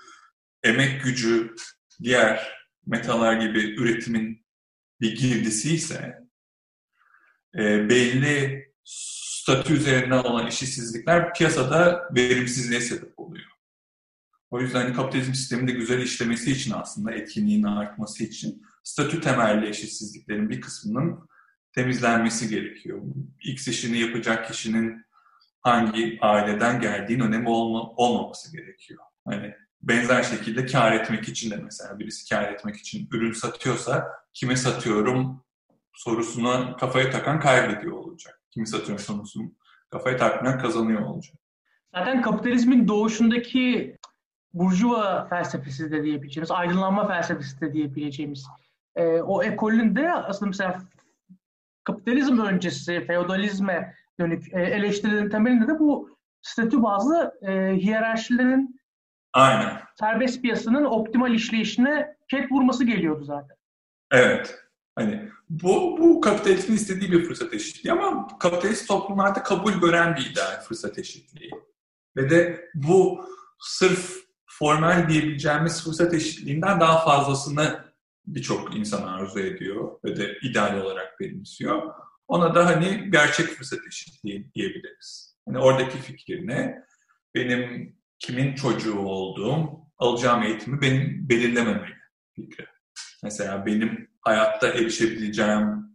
emek gücü diğer metalar gibi üretimin bir girdisi ise e, belli statü üzerine olan eşitsizlikler piyasada verimsizliğe sebep oluyor. O yüzden kapitalizm sisteminde güzel işlemesi için aslında etkinliğin artması için statü temelli eşitsizliklerin bir kısmının temizlenmesi gerekiyor. X işini yapacak kişinin hangi aileden geldiğinin önemi olma, olmaması gerekiyor. Hani benzer şekilde kar etmek için de mesela birisi kar etmek için ürün satıyorsa kime satıyorum sorusuna kafaya takan kaybediyor olacak. Kimi satıyorum sorusunu kafaya takmayan kazanıyor olacak. Zaten kapitalizmin doğuşundaki burjuva felsefesi de diyebileceğimiz, aydınlanma felsefesi de diyebileceğimiz e, o ekolün de aslında mesela kapitalizm öncesi feodalizme dönük e, eleştirilerin temelinde de bu statü bazlı e, hiyerarşilerin Aynen. serbest piyasanın optimal işleyişine ket vurması geliyordu zaten. Evet. Hani bu, bu kapitalizmin istediği bir fırsat eşitliği ama kapitalist toplumlarda kabul gören bir ideal fırsat eşitliği. Ve de bu sırf formal diyebileceğimiz fırsat eşitliğinden daha fazlasını birçok insan arzu ediyor ve de ideal olarak benimsiyor. Ona da hani gerçek fırsat eşitliği diyebiliriz. Hani oradaki fikir ne? Benim kimin çocuğu olduğum, alacağım eğitimi benim belirlememeli fikri. Mesela benim hayatta erişebileceğim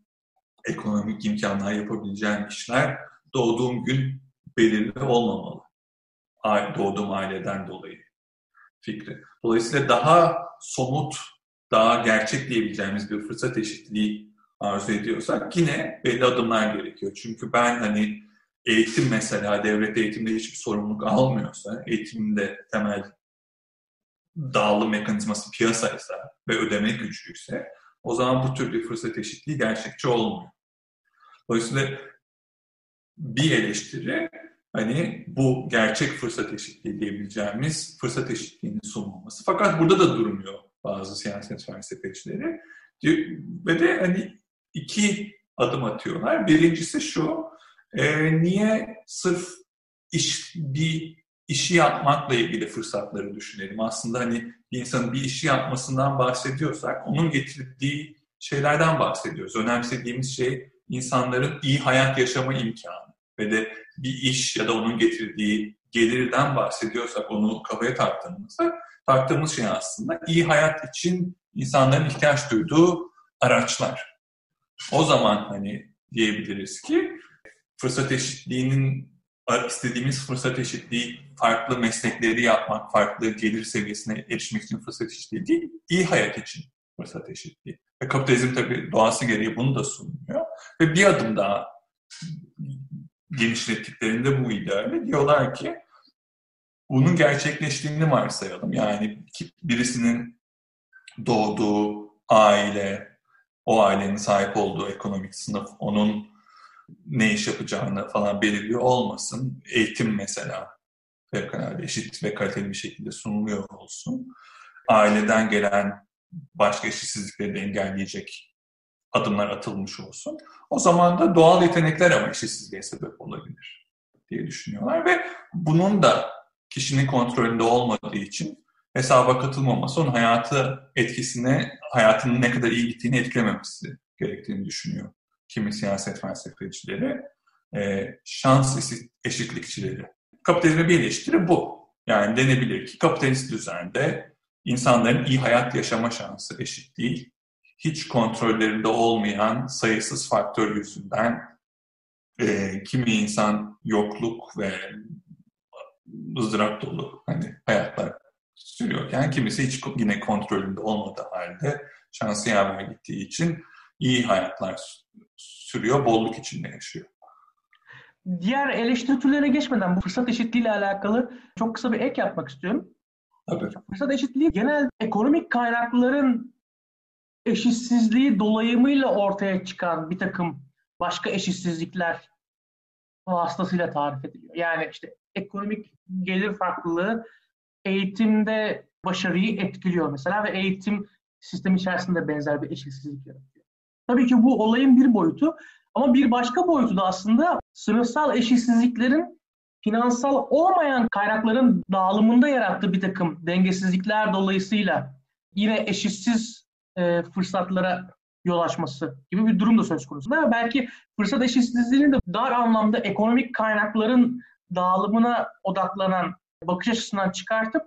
ekonomik imkanlar yapabileceğim işler doğduğum gün belirli olmamalı. Doğduğum aileden dolayı fikri. Dolayısıyla daha somut, daha gerçek diyebileceğimiz bir fırsat eşitliği arzu ediyorsak yine belli adımlar gerekiyor. Çünkü ben hani eğitim mesela devlet eğitimde hiçbir sorumluluk almıyorsa, eğitimde temel dağılım mekanizması piyasaysa ve ödeme gücüyse o zaman bu tür bir fırsat eşitliği gerçekçi olmuyor. Dolayısıyla bir eleştiri hani bu gerçek fırsat eşitliği diyebileceğimiz fırsat eşitliğinin sunulması. Fakat burada da durmuyor bazı siyaset felsefecileri. Ve de hani iki adım atıyorlar. Birincisi şu, e, niye sırf iş bir işi yapmakla ilgili fırsatları düşünelim. Aslında hani bir insanın bir işi yapmasından bahsediyorsak onun getirdiği şeylerden bahsediyoruz. Önemsediğimiz şey insanların iyi hayat yaşama imkanı ve de bir iş ya da onun getirdiği gelirden bahsediyorsak onu kafaya taktığımızda taktığımız şey aslında iyi hayat için insanların ihtiyaç duyduğu araçlar. O zaman hani diyebiliriz ki fırsat eşitliğinin istediğimiz fırsat eşitliği farklı meslekleri yapmak, farklı gelir seviyesine erişmek için fırsat eşitliği değil, iyi hayat için fırsat eşitliği. Ve kapitalizm tabii doğası gereği bunu da sunuyor. Ve bir adım daha genişlettiklerinde bu ideali diyorlar ki bunun gerçekleştiğini varsayalım. Yani birisinin doğduğu aile, o ailenin sahip olduğu ekonomik sınıf, onun ne iş yapacağını falan belirliyor olmasın. Eğitim mesela fevkalade eşit ve kaliteli bir şekilde sunuluyor olsun. Aileden gelen başka eşitsizlikleri de engelleyecek adımlar atılmış olsun. O zaman da doğal yetenekler ama eşitsizliğe sebep olabilir diye düşünüyorlar ve bunun da kişinin kontrolünde olmadığı için hesaba katılmaması onun hayatı etkisine, hayatının ne kadar iyi gittiğini etkilememesi gerektiğini düşünüyor kimi siyaset felsefecileri, e, şans eşitlikçileri. Kapitalizme bir eleştiri bu. Yani denebilir ki kapitalist düzende insanların iyi hayat yaşama şansı eşit değil. Hiç kontrollerinde olmayan sayısız faktör yüzünden e, kimi insan yokluk ve ızdırap dolu hani hayatlar sürüyorken kimisi hiç yine kontrolünde olmadığı halde şansı yaver gittiği için iyi hayatlar sürüyor, bolluk içinde yaşıyor. Diğer eleştiri türlerine geçmeden bu fırsat eşitliği ile alakalı çok kısa bir ek yapmak istiyorum. Tabii. Fırsat eşitliği genel ekonomik kaynakların eşitsizliği dolayımıyla ortaya çıkan bir takım başka eşitsizlikler vasıtasıyla tarif ediliyor. Yani işte ekonomik gelir farklılığı eğitimde başarıyı etkiliyor mesela ve eğitim sistemi içerisinde benzer bir eşitsizlik yaratıyor. Tabii ki bu olayın bir boyutu ama bir başka boyutu da aslında sınıfsal eşitsizliklerin finansal olmayan kaynakların dağılımında yarattığı bir takım dengesizlikler dolayısıyla yine eşitsiz e, fırsatlara yol açması gibi bir durum da söz konusu. Ama belki fırsat eşitsizliğinin de dar anlamda ekonomik kaynakların dağılımına odaklanan bakış açısından çıkartıp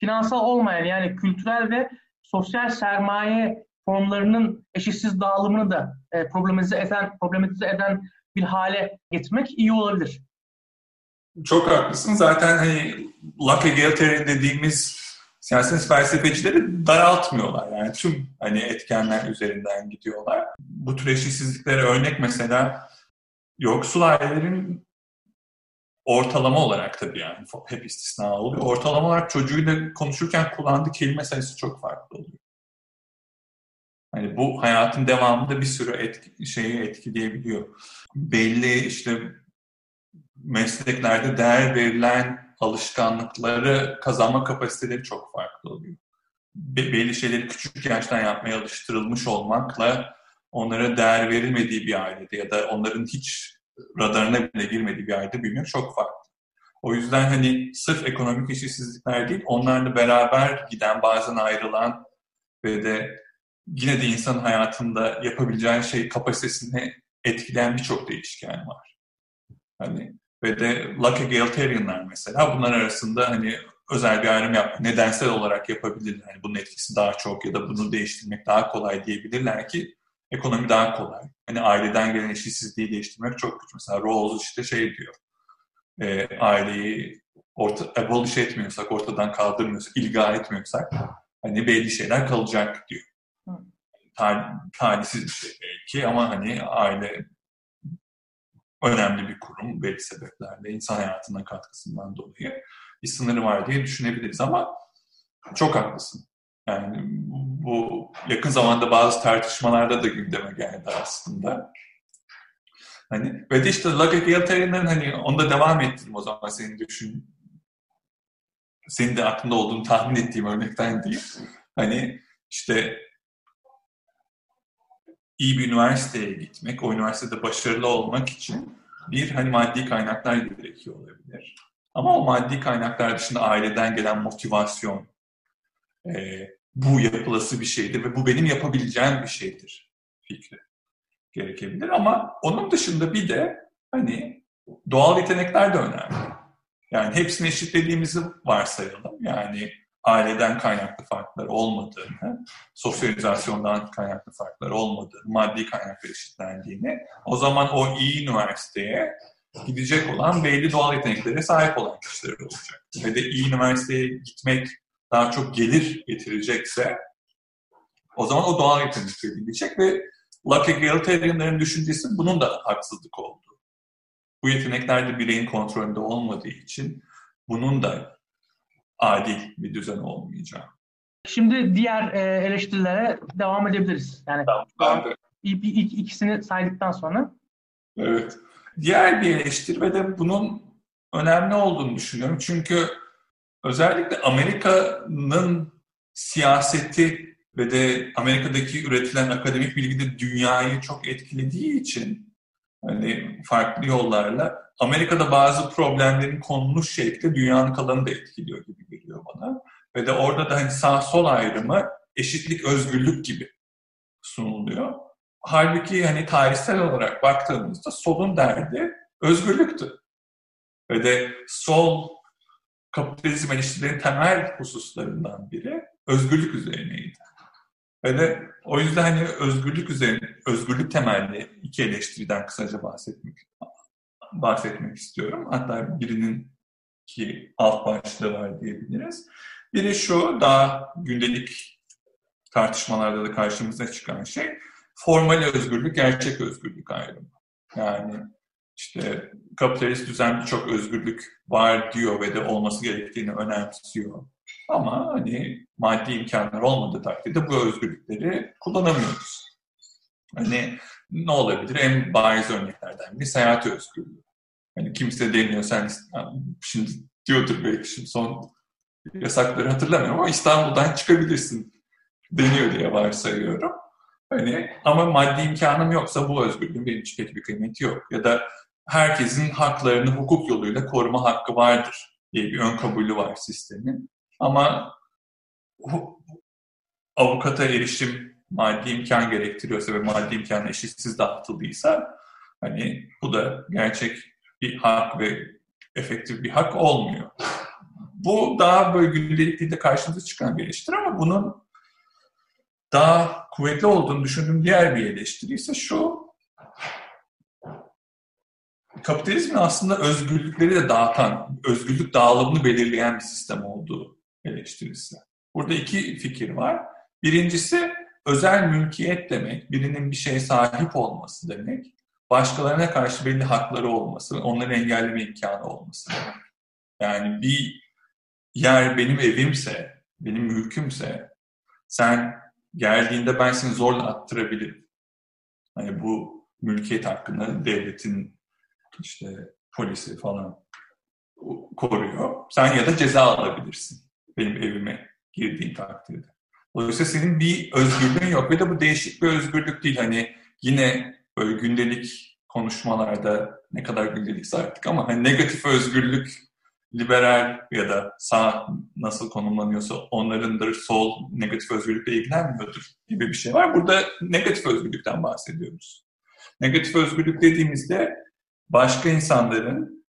finansal olmayan yani kültürel ve sosyal sermaye formlarının eşitsiz dağılımını da e, problematize eden problematize eden bir hale getirmek iyi olabilir. Çok haklısın. Zaten hani luck egalitarian dediğimiz siyaset felsefecileri daraltmıyorlar. Yani tüm hani etkenler üzerinden gidiyorlar. Bu tür eşitsizliklere örnek mesela yoksul ailelerin ortalama olarak tabii yani hep istisna oluyor. Ortalama olarak çocuğuyla konuşurken kullandığı kelime sayısı çok farklı oluyor. Hani bu hayatın devamında bir sürü etki, şeyi etkileyebiliyor. Belli işte mesleklerde değer verilen alışkanlıkları kazanma kapasiteleri çok farklı oluyor. Be- belli şeyleri küçük yaştan yapmaya alıştırılmış olmakla onlara değer verilmediği bir ailede ya da onların hiç radarına bile girmediği bir ailede büyümek çok farklı. O yüzden hani sırf ekonomik eşitsizlikler değil, onlarla beraber giden, bazen ayrılan ve de yine de insan hayatında yapabileceği şey kapasitesini etkileyen birçok değişken var. Hani ve de luck egalitarianlar mesela bunlar arasında hani özel bir ayrım yap, nedensel olarak yapabilirler. Yani bunun etkisi daha çok ya da bunu değiştirmek daha kolay diyebilirler ki ekonomi daha kolay. Hani aileden gelen eşitsizliği değiştirmek çok güç. Mesela Rawls işte şey diyor, e, aileyi orta, abolish etmiyorsak, ortadan kaldırmıyorsak, ilga etmiyorsak hani belli şeyler kalacak diyor. Talihsiz bir şey belki ama hani aile önemli bir kurum belli sebeplerle insan hayatına katkısından dolayı bir sınırı var diye düşünebiliriz ama çok haklısın. Yani bu yakın zamanda bazı tartışmalarda da gündeme geldi aslında. Hani ve de işte luck egalitarianların hani onda devam ettim o zaman senin düşün senin de aklında olduğunu tahmin ettiğim örnekten değil. Hani işte iyi bir üniversiteye gitmek, o üniversitede başarılı olmak için bir hani maddi kaynaklar gerekiyor olabilir. Ama o maddi kaynaklar dışında aileden gelen motivasyon, e, bu yapılası bir şeydir ve bu benim yapabileceğim bir şeydir fikri gerekebilir. Ama onun dışında bir de hani doğal yetenekler de önemli. Yani hepsini eşitlediğimizi varsayalım. Yani aileden kaynaklı farklar olmadığını, sosyalizasyondan kaynaklı farklar olmadığını, maddi kaynaklar eşitlendiğini, o zaman o iyi üniversiteye gidecek olan belli doğal yeteneklere sahip olan kişiler olacak. Ve de iyi üniversiteye gitmek daha çok gelir getirecekse o zaman o doğal yetenekleri gidecek ve luck egalitarianların düşüncesi bunun da haksızlık oldu. Bu yetenekler de bireyin kontrolünde olmadığı için bunun da adil bir düzen olmayacak. Şimdi diğer e, eleştirilere devam edebiliriz. Yani tamam, ikisini saydıktan sonra. Evet. Diğer bir eleştiri ve de bunun önemli olduğunu düşünüyorum. Çünkü özellikle Amerika'nın siyaseti ve de Amerika'daki üretilen akademik bilgi de dünyayı çok etkilediği için hani farklı yollarla Amerika'da bazı problemlerin konuluş şekli dünyanın kalanını da etkiliyor gibi geliyor bana. Ve de orada da hani sağ sol ayrımı eşitlik, özgürlük gibi sunuluyor. Halbuki hani tarihsel olarak baktığımızda solun derdi özgürlüktü. Ve de sol kapitalizm eleştirilerinin temel hususlarından biri özgürlük üzerineydi. De o yüzden hani özgürlük üzerine, özgürlük temelli iki eleştiriden kısaca bahsetmek bahsetmek istiyorum. Hatta birinin ki alt başlığı var diyebiliriz. Biri şu, daha gündelik tartışmalarda da karşımıza çıkan şey, formal özgürlük, gerçek özgürlük ayrımı. Yani işte kapitalist düzen birçok özgürlük var diyor ve de olması gerektiğini önemsiyor. Ama hani maddi imkanlar olmadığı takdirde bu özgürlükleri kullanamıyoruz. Hani ne olabilir? En bariz örneklerden biri seyahat özgürlüğü. Hani kimse deniyor sen şimdi diyordur belki şimdi son yasakları hatırlamıyorum ama İstanbul'dan çıkabilirsin deniyor diye varsayıyorum. Hani ama maddi imkanım yoksa bu özgürlüğün benim için pek bir kıymeti yok. Ya da herkesin haklarını hukuk yoluyla koruma hakkı vardır diye bir ön kabulü var sistemin. Ama avukata erişim maddi imkan gerektiriyorsa ve maddi imkan eşitsiz dağıtıldıysa hani bu da gerçek bir hak ve efektif bir hak olmuyor. Bu daha böyle gündelik dilde karşımıza çıkan bir eleştiri ama bunun daha kuvvetli olduğunu düşündüğüm diğer bir eleştiri ise şu. Kapitalizmin aslında özgürlükleri de dağıtan, özgürlük dağılımını belirleyen bir sistem olduğu eleştirisi. Burada iki fikir var. Birincisi özel mülkiyet demek, birinin bir şeye sahip olması demek, başkalarına karşı belli hakları olması, onları engelleme imkanı olması demek. Yani bir yer benim evimse, benim mülkümse, sen geldiğinde ben seni zorla attırabilirim. Hani bu mülkiyet hakkında devletin işte polisi falan koruyor. Sen ya da ceza alabilirsin benim evime girdiğin takdirde. Dolayısıyla senin bir özgürlüğün yok ve de bu değişik bir özgürlük değil. Hani yine böyle gündelik konuşmalarda ne kadar gündelikse artık ama hani negatif özgürlük liberal ya da sağ nasıl konumlanıyorsa onlarındır, sol negatif özgürlükle ilgilenmiyordur gibi bir şey var. Burada negatif özgürlükten bahsediyoruz. Negatif özgürlük dediğimizde başka insanların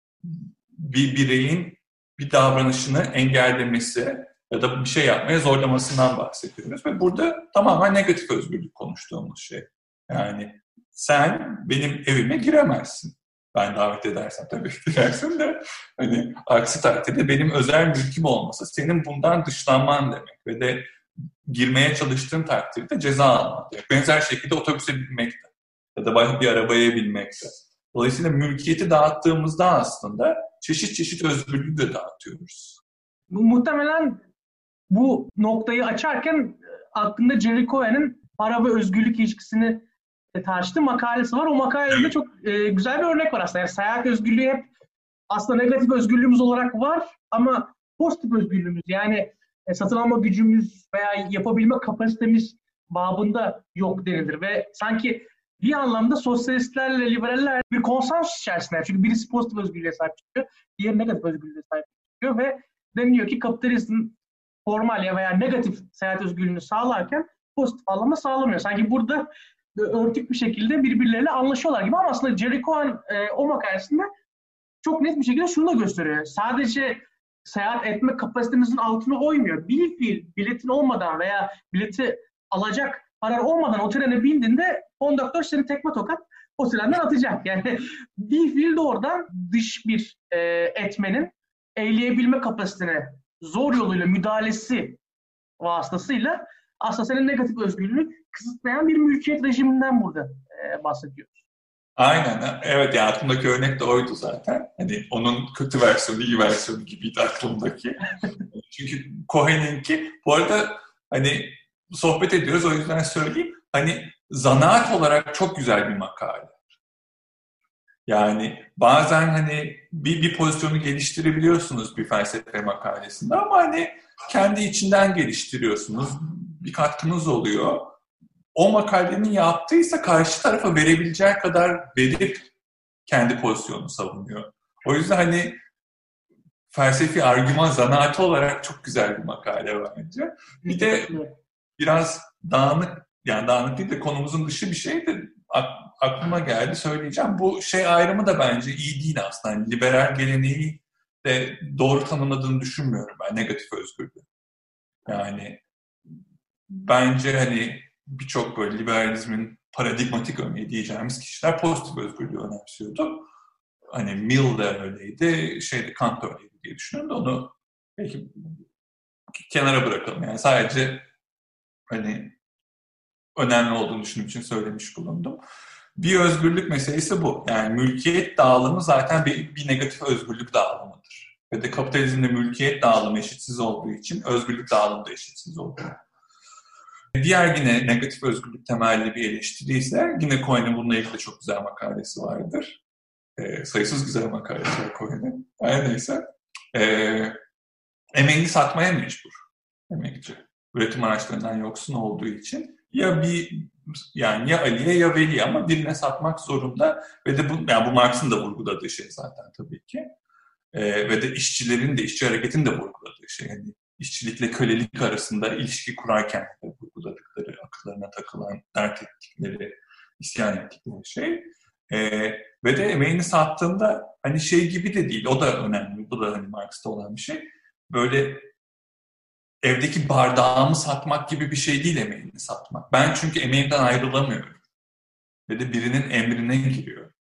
bir bireyin bir davranışını engellemesi ya da bir şey yapmaya zorlamasından bahsediyoruz. Ve burada tamamen negatif özgürlük konuştuğumuz şey. Yani sen benim evime giremezsin. Ben davet edersem tabii girersin de hani aksi takdirde benim özel mülküm olması senin bundan dışlanman demek ve de girmeye çalıştığın takdirde ceza alman demek. Benzer şekilde otobüse binmek de ya da bir arabaya binmek de. Dolayısıyla mülkiyeti dağıttığımızda aslında çeşit çeşit özgürlüğü de dağıtıyoruz. Bu, muhtemelen bu noktayı açarken e, aklında Jerry Cohen'in para ve özgürlük ilişkisini e, tartıştığı makalesi var. O makalede çok e, güzel bir örnek var aslında. Yani seyahat özgürlüğü hep aslında negatif özgürlüğümüz olarak var ama pozitif özgürlüğümüz yani e, satın alma gücümüz veya yapabilme kapasitemiz babında yok denilir ve sanki bir anlamda sosyalistlerle liberaller bir konsensus içerisinde. Çünkü birisi pozitif özgürlüğe sahip çıkıyor, diğeri negatif özgürlüğe sahip çıkıyor ve deniliyor ki kapitalizm formal ya veya negatif seyahat özgürlüğünü sağlarken pozitif anlamda sağlamıyor. Sanki burada örtük bir şekilde birbirleriyle anlaşıyorlar gibi ama aslında Jerry Cohen e, o makalesinde çok net bir şekilde şunu da gösteriyor. Sadece seyahat etme kapasitemizin altına oymuyor. Bir fiil biletin olmadan veya bileti alacak paran olmadan o trene bindiğinde konduktör seni tekme tokat o trenden atacak. Yani bir fiil de oradan dış bir e, etmenin eyleyebilme kapasitene zor yoluyla müdahalesi vasıtasıyla aslında senin negatif özgürlüğünü kısıtlayan bir mülkiyet rejiminden burada e, bahsediyoruz. Aynen. Evet ya aklımdaki örnek de oydu zaten. Hani onun kötü versiyonu, iyi versiyonu gibiydi aklımdaki. Çünkü Cohen'inki bu arada hani sohbet ediyoruz o yüzden söyleyeyim. Hani zanaat olarak çok güzel bir makale. Yani bazen hani bir, bir pozisyonu geliştirebiliyorsunuz bir felsefe makalesinde ama hani kendi içinden geliştiriyorsunuz. Bir katkınız oluyor. O makalenin yaptıysa karşı tarafa verebileceği kadar verip kendi pozisyonunu savunuyor. O yüzden hani felsefi argüman zanaati olarak çok güzel bir makale bence. Bir de biraz dağınık, yani dağınık değil de konumuzun dışı bir şey de aklıma geldi söyleyeceğim. Bu şey ayrımı da bence iyi değil aslında. Yani liberal geleneği de doğru tanımladığını düşünmüyorum ben negatif özgürlüğü. Yani bence hani birçok böyle liberalizmin paradigmatik örneği diyeceğimiz kişiler pozitif özgürlüğü önemsiyordu. Hani Mill de öyleydi, şeyde Kant öyleydi diye düşünüyorum da onu belki kenara bırakalım. Yani sadece hani önemli olduğunu düşündüğüm için söylemiş bulundum. Bir özgürlük meselesi bu. Yani mülkiyet dağılımı zaten bir, bir negatif özgürlük dağılımıdır. Ve de kapitalizmde mülkiyet dağılımı eşitsiz olduğu için özgürlük dağılımı da eşitsiz oluyor. Diğer yine negatif özgürlük temelli bir eleştiri ise yine Cohen'in bununla ilgili çok güzel makalesi vardır. E, sayısız güzel makalesi var Cohen'in. Her neyse. E, emeğini satmaya mecbur emekçi. Üretim araçlarından yoksun olduğu için ya bir yani ya Ali'ye ya Veli ama birine satmak zorunda ve de bu yani bu Marx'ın da vurguladığı şey zaten tabii ki. Ee, ve de işçilerin de işçi hareketin de vurguladığı şey. Yani işçilikle kölelik arasında ilişki kurarken vurguladıkları, akıllarına takılan, dert ettikleri, isyan ettikleri şey. Ee, ve de emeğini sattığında hani şey gibi de değil, o da önemli, bu da hani Marx'ta olan bir şey. Böyle evdeki bardağımı satmak gibi bir şey değil emeğini satmak. Ben çünkü emeğimden ayrılamıyorum. Ve de birinin emrine giriyor.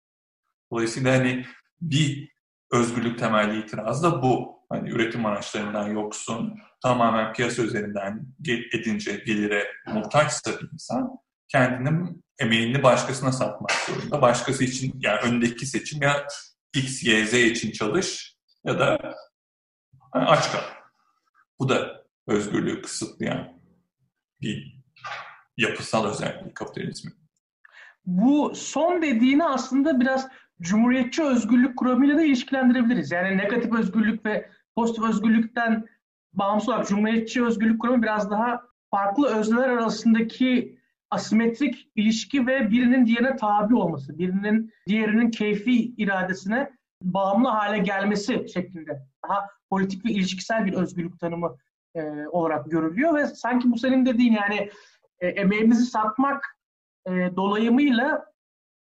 Dolayısıyla hani bir özgürlük temelli itiraz da bu. Hani üretim araçlarından yoksun, tamamen piyasa üzerinden edince gelire muhtaçsa bir insan kendinin emeğini başkasına satmak zorunda. Başkası için yani öndeki seçim ya X, Y, Z için çalış ya da aç kal. Bu da özgürlüğü kısıtlayan bir yapısal özellik kapitalizmin. Bu son dediğini aslında biraz cumhuriyetçi özgürlük kuramıyla da ilişkilendirebiliriz. Yani negatif özgürlük ve pozitif özgürlükten bağımsız olarak cumhuriyetçi özgürlük kuramı biraz daha farklı özneler arasındaki asimetrik ilişki ve birinin diğerine tabi olması, birinin diğerinin keyfi iradesine bağımlı hale gelmesi şeklinde daha politik ve ilişkisel bir özgürlük tanımı e, olarak görülüyor ve sanki bu senin dediğin yani e, emeğimizi satmak e, dolayımıyla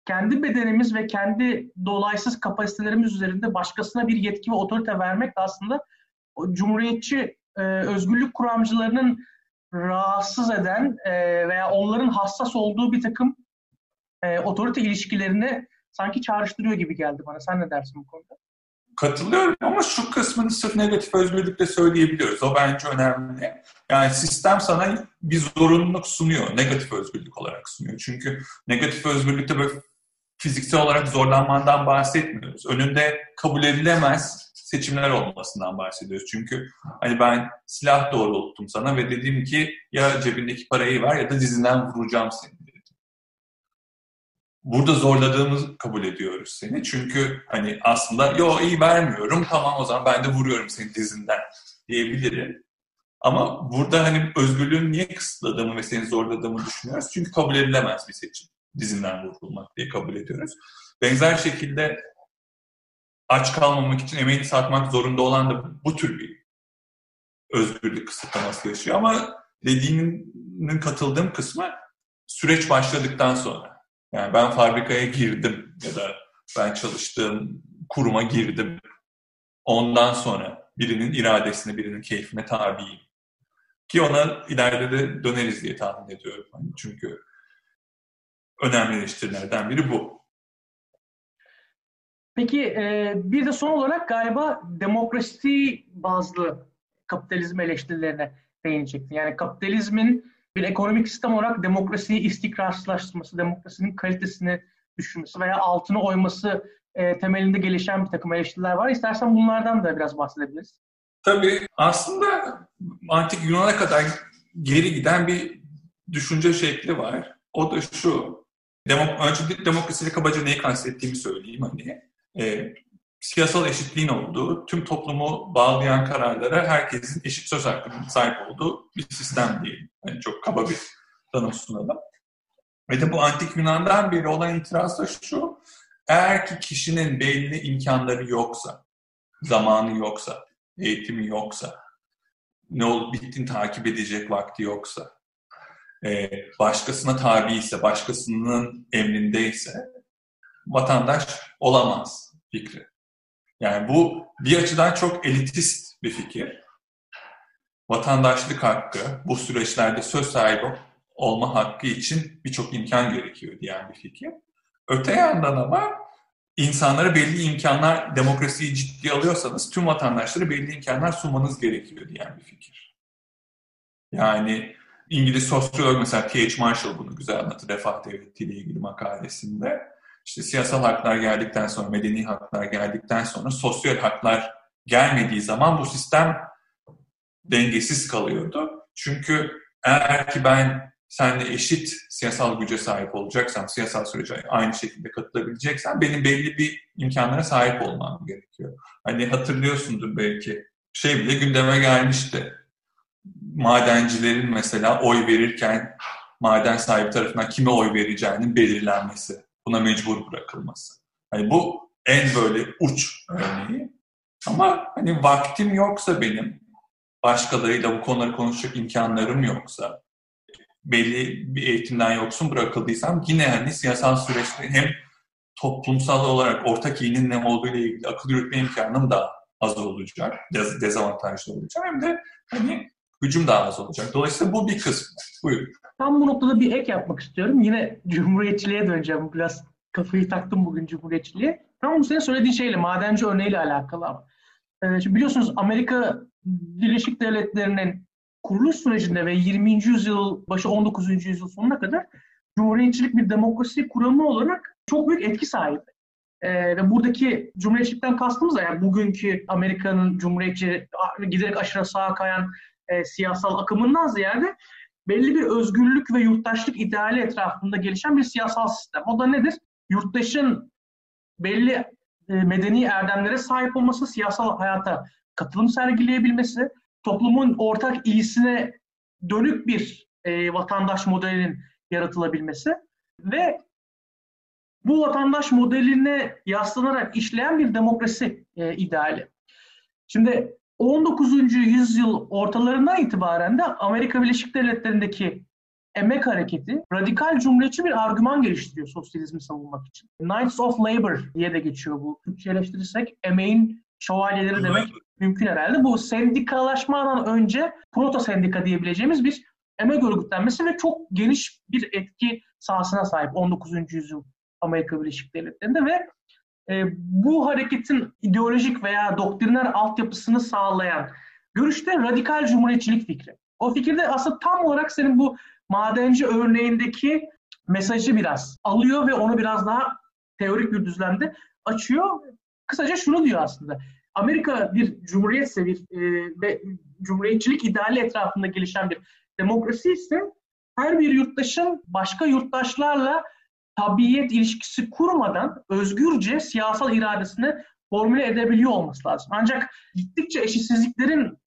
kendi bedenimiz ve kendi dolaysız kapasitelerimiz üzerinde başkasına bir yetki ve otorite vermek aslında cumhuriyetçi e, özgürlük kuramcılarının rahatsız eden e, veya onların hassas olduğu bir takım e, otorite ilişkilerini sanki çağrıştırıyor gibi geldi bana. Sen ne dersin bu konuda? Katılıyorum ama şu kısmını sırf negatif özgürlükle söyleyebiliyoruz. O bence önemli. Yani sistem sana bir zorunluluk sunuyor. Negatif özgürlük olarak sunuyor. Çünkü negatif özgürlükte böyle fiziksel olarak zorlanmandan bahsetmiyoruz. Önünde kabul edilemez seçimler olmasından bahsediyoruz. Çünkü hani ben silah doğrulttum sana ve dedim ki ya cebindeki parayı ver ya da dizinden vuracağım seni burada zorladığımız kabul ediyoruz seni. Çünkü hani aslında yo iyi vermiyorum tamam o zaman ben de vuruyorum seni dizinden diyebilirim. Ama burada hani özgürlüğün niye kısıtladığımı ve seni zorladığımı düşünüyoruz. Çünkü kabul edilemez bir seçim. Dizinden vurulmak diye kabul ediyoruz. Benzer şekilde aç kalmamak için emeğini satmak zorunda olan da bu tür bir özgürlük kısıtlaması yaşıyor. Ama dediğinin katıldığım kısmı süreç başladıktan sonra. Yani ben fabrikaya girdim ya da ben çalıştığım kuruma girdim. Ondan sonra birinin iradesine, birinin keyfine tabiyim. Ki ona ileride de döneriz diye tahmin ediyorum. Yani çünkü önemli eleştirilerden biri bu. Peki e, bir de son olarak galiba demokrasi bazlı kapitalizm eleştirilerine değinecektin. Yani kapitalizmin bir ekonomik sistem olarak demokrasiyi istikrarsızlaştırması, demokrasinin kalitesini düşürmesi veya altını oyması e, temelinde gelişen bir takım eleştiriler var. İstersen bunlardan da biraz bahsedebiliriz. Tabii aslında antik Yunan'a kadar geri giden bir düşünce şekli var. O da şu, demok önce demokrasiyle kabaca neyi kastettiğimi söyleyeyim. Hani, e, siyasal eşitliğin olduğu, tüm toplumu bağlayan kararlara herkesin eşit söz hakkının sahip olduğu bir sistem diyelim. Yani çok kaba bir tanım sunalım. Ve de bu antik Yunan'dan beri olan itiraz da şu, eğer ki kişinin belli imkanları yoksa, zamanı yoksa, eğitimi yoksa, ne olup bittiğini takip edecek vakti yoksa, e, başkasına tabi ise, başkasının emrindeyse vatandaş olamaz fikri. Yani bu bir açıdan çok elitist bir fikir. Vatandaşlık hakkı, bu süreçlerde söz sahibi olma hakkı için birçok imkan gerekiyor diyen bir fikir. Öte yandan ama insanlara belli imkanlar, demokrasiyi ciddiye alıyorsanız tüm vatandaşlara belli imkanlar sunmanız gerekiyor diyen bir fikir. Yani İngiliz sosyolog mesela T.H. Marshall bunu güzel anlatır refah devletiyle ilgili makalesinde. İşte siyasal haklar geldikten sonra, medeni haklar geldikten sonra sosyal haklar gelmediği zaman bu sistem dengesiz kalıyordu. Çünkü eğer ki ben seninle eşit siyasal güce sahip olacaksam, siyasal sürece aynı şekilde katılabileceksem benim belli bir imkanlara sahip olmam gerekiyor. Hani hatırlıyorsundur belki şey bile gündeme gelmişti. Madencilerin mesela oy verirken maden sahibi tarafından kime oy vereceğinin belirlenmesi, buna mecbur bırakılması. Hani bu en böyle uç örneği. Ama hani vaktim yoksa benim, başkalarıyla bu konuları konuşacak imkanlarım yoksa, belli bir eğitimden yoksun bırakıldıysam yine hani siyasal süreçte hem toplumsal olarak ortak iyinin ne olduğu ile ilgili akıl yürütme imkanım da az olacak, dez dezavantajlı olacak hem de hani gücüm daha az olacak. Dolayısıyla bu bir kısmı. Buyurun. Tam bu noktada bir ek yapmak istiyorum. Yine cumhuriyetçiliğe döneceğim. Biraz kafayı taktım bugün cumhuriyetçiliğe. Tam bu senin söylediğin şeyle, madenci örneğiyle alakalı ama. Ee, şimdi biliyorsunuz Amerika Birleşik Devletleri'nin kuruluş sürecinde ve 20. yüzyıl başı 19. yüzyıl sonuna kadar cumhuriyetçilik bir demokrasi kuramı olarak çok büyük etki sahibi. Ee, ve buradaki cumhuriyetçilikten kastımız da yani bugünkü Amerika'nın cumhuriyetçi giderek aşırı sağa kayan e, siyasal akımından ziyade belli bir özgürlük ve yurttaşlık ideali etrafında gelişen bir siyasal sistem. O da nedir? Yurttaşın belli e, medeni erdemlere sahip olması, siyasal hayata katılım sergileyebilmesi, toplumun ortak iyisine dönük bir e, vatandaş modelinin yaratılabilmesi ve bu vatandaş modeline yaslanarak işleyen bir demokrasi e, ideali. Şimdi 19. yüzyıl ortalarından itibaren de Amerika Birleşik Devletleri'ndeki emek hareketi radikal cumhuriyetçi bir argüman geliştiriyor sosyalizmi savunmak için. Knights of Labor diye de geçiyor bu. Türkçeleştirirsek emeğin şövalyeleri demek mümkün herhalde. Bu sendikalaşmadan önce proto sendika diyebileceğimiz bir emek örgütlenmesi ve çok geniş bir etki sahasına sahip 19. yüzyıl Amerika Birleşik Devletleri'nde ve e, bu hareketin ideolojik veya doktriner altyapısını sağlayan görüşte radikal cumhuriyetçilik fikri. O fikirde aslında tam olarak senin bu madenci örneğindeki mesajı biraz alıyor ve onu biraz daha teorik bir düzlemde açıyor. Kısaca şunu diyor aslında. Amerika bir cumhuriyetse bir e, ve cumhuriyetçilik ideali etrafında gelişen bir demokrasi ise her bir yurttaşın başka yurttaşlarla tabiyet ilişkisi kurmadan özgürce siyasal iradesini formüle edebiliyor olması lazım. Ancak gittikçe eşitsizliklerin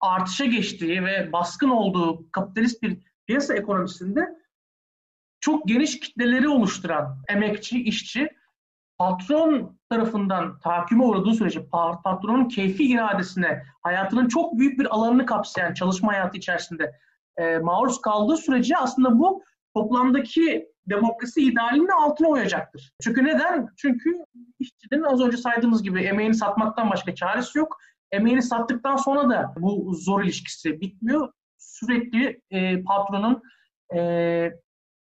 artışa geçtiği ve baskın olduğu kapitalist bir piyasa ekonomisinde çok geniş kitleleri oluşturan emekçi, işçi patron tarafından tahakküme uğradığı sürece patronun keyfi iradesine hayatının çok büyük bir alanını kapsayan çalışma hayatı içerisinde e, maruz kaldığı sürece aslında bu toplamdaki demokrasi idealinin altına oyacaktır. Çünkü neden? Çünkü işçinin az önce saydığımız gibi emeğini satmaktan başka çaresi yok. Emeğini sattıktan sonra da bu zor ilişkisi bitmiyor. Sürekli e, patronun e,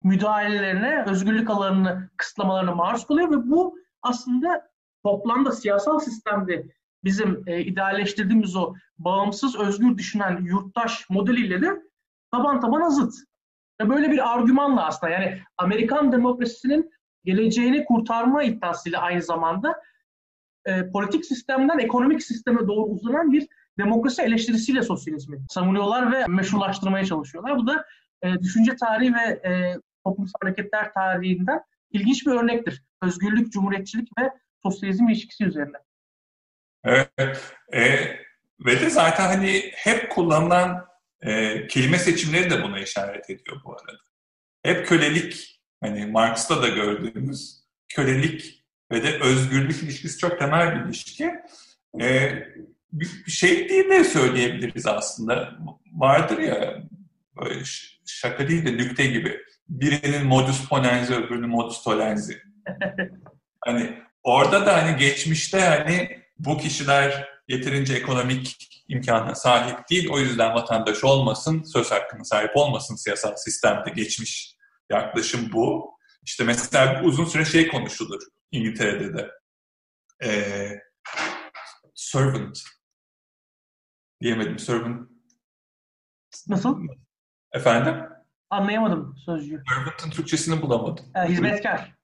müdahalelerine, özgürlük alanını kısıtlamalarına maruz kalıyor ve bu aslında toplamda siyasal sistemde bizim e, idealleştirdiğimiz o bağımsız, özgür düşünen yurttaş modeliyle de taban taban zıt. Ve böyle bir argümanla aslında yani Amerikan demokrasisinin geleceğini kurtarma iddiasıyla aynı zamanda e, politik sistemden ekonomik sisteme doğru uzanan bir demokrasi eleştirisiyle sosyalizmi savunuyorlar ve meşrulaştırmaya çalışıyorlar. Bu da e, düşünce tarihi ve e, toplumsal hareketler tarihinden ilginç bir örnektir. Özgürlük, cumhuriyetçilik ve sosyalizm ilişkisi üzerine. Evet. E, ve de zaten hani hep kullanılan e, kelime seçimleri de buna işaret ediyor bu arada. Hep kölelik, hani Marx'ta da gördüğümüz kölelik ve de özgürlük ilişkisi çok temel bir ilişki. E, bir şey diye de söyleyebiliriz aslında. Vardır ya böyle şaka değil de nükte gibi. Birinin modus ponenzi, öbürünün modus tolenzi. hani orada da hani geçmişte hani bu kişiler yeterince ekonomik imkana sahip değil. O yüzden vatandaş olmasın, söz hakkına sahip olmasın siyasal sistemde geçmiş yaklaşım bu. İşte mesela uzun süre şey konuşulur İngiltere'de de. Ee, servant diyemedim. Servant Nasıl? Efendim? Anlayamadım sözcüğü. Servant'ın Türkçesini bulamadım. E, hizmetkar.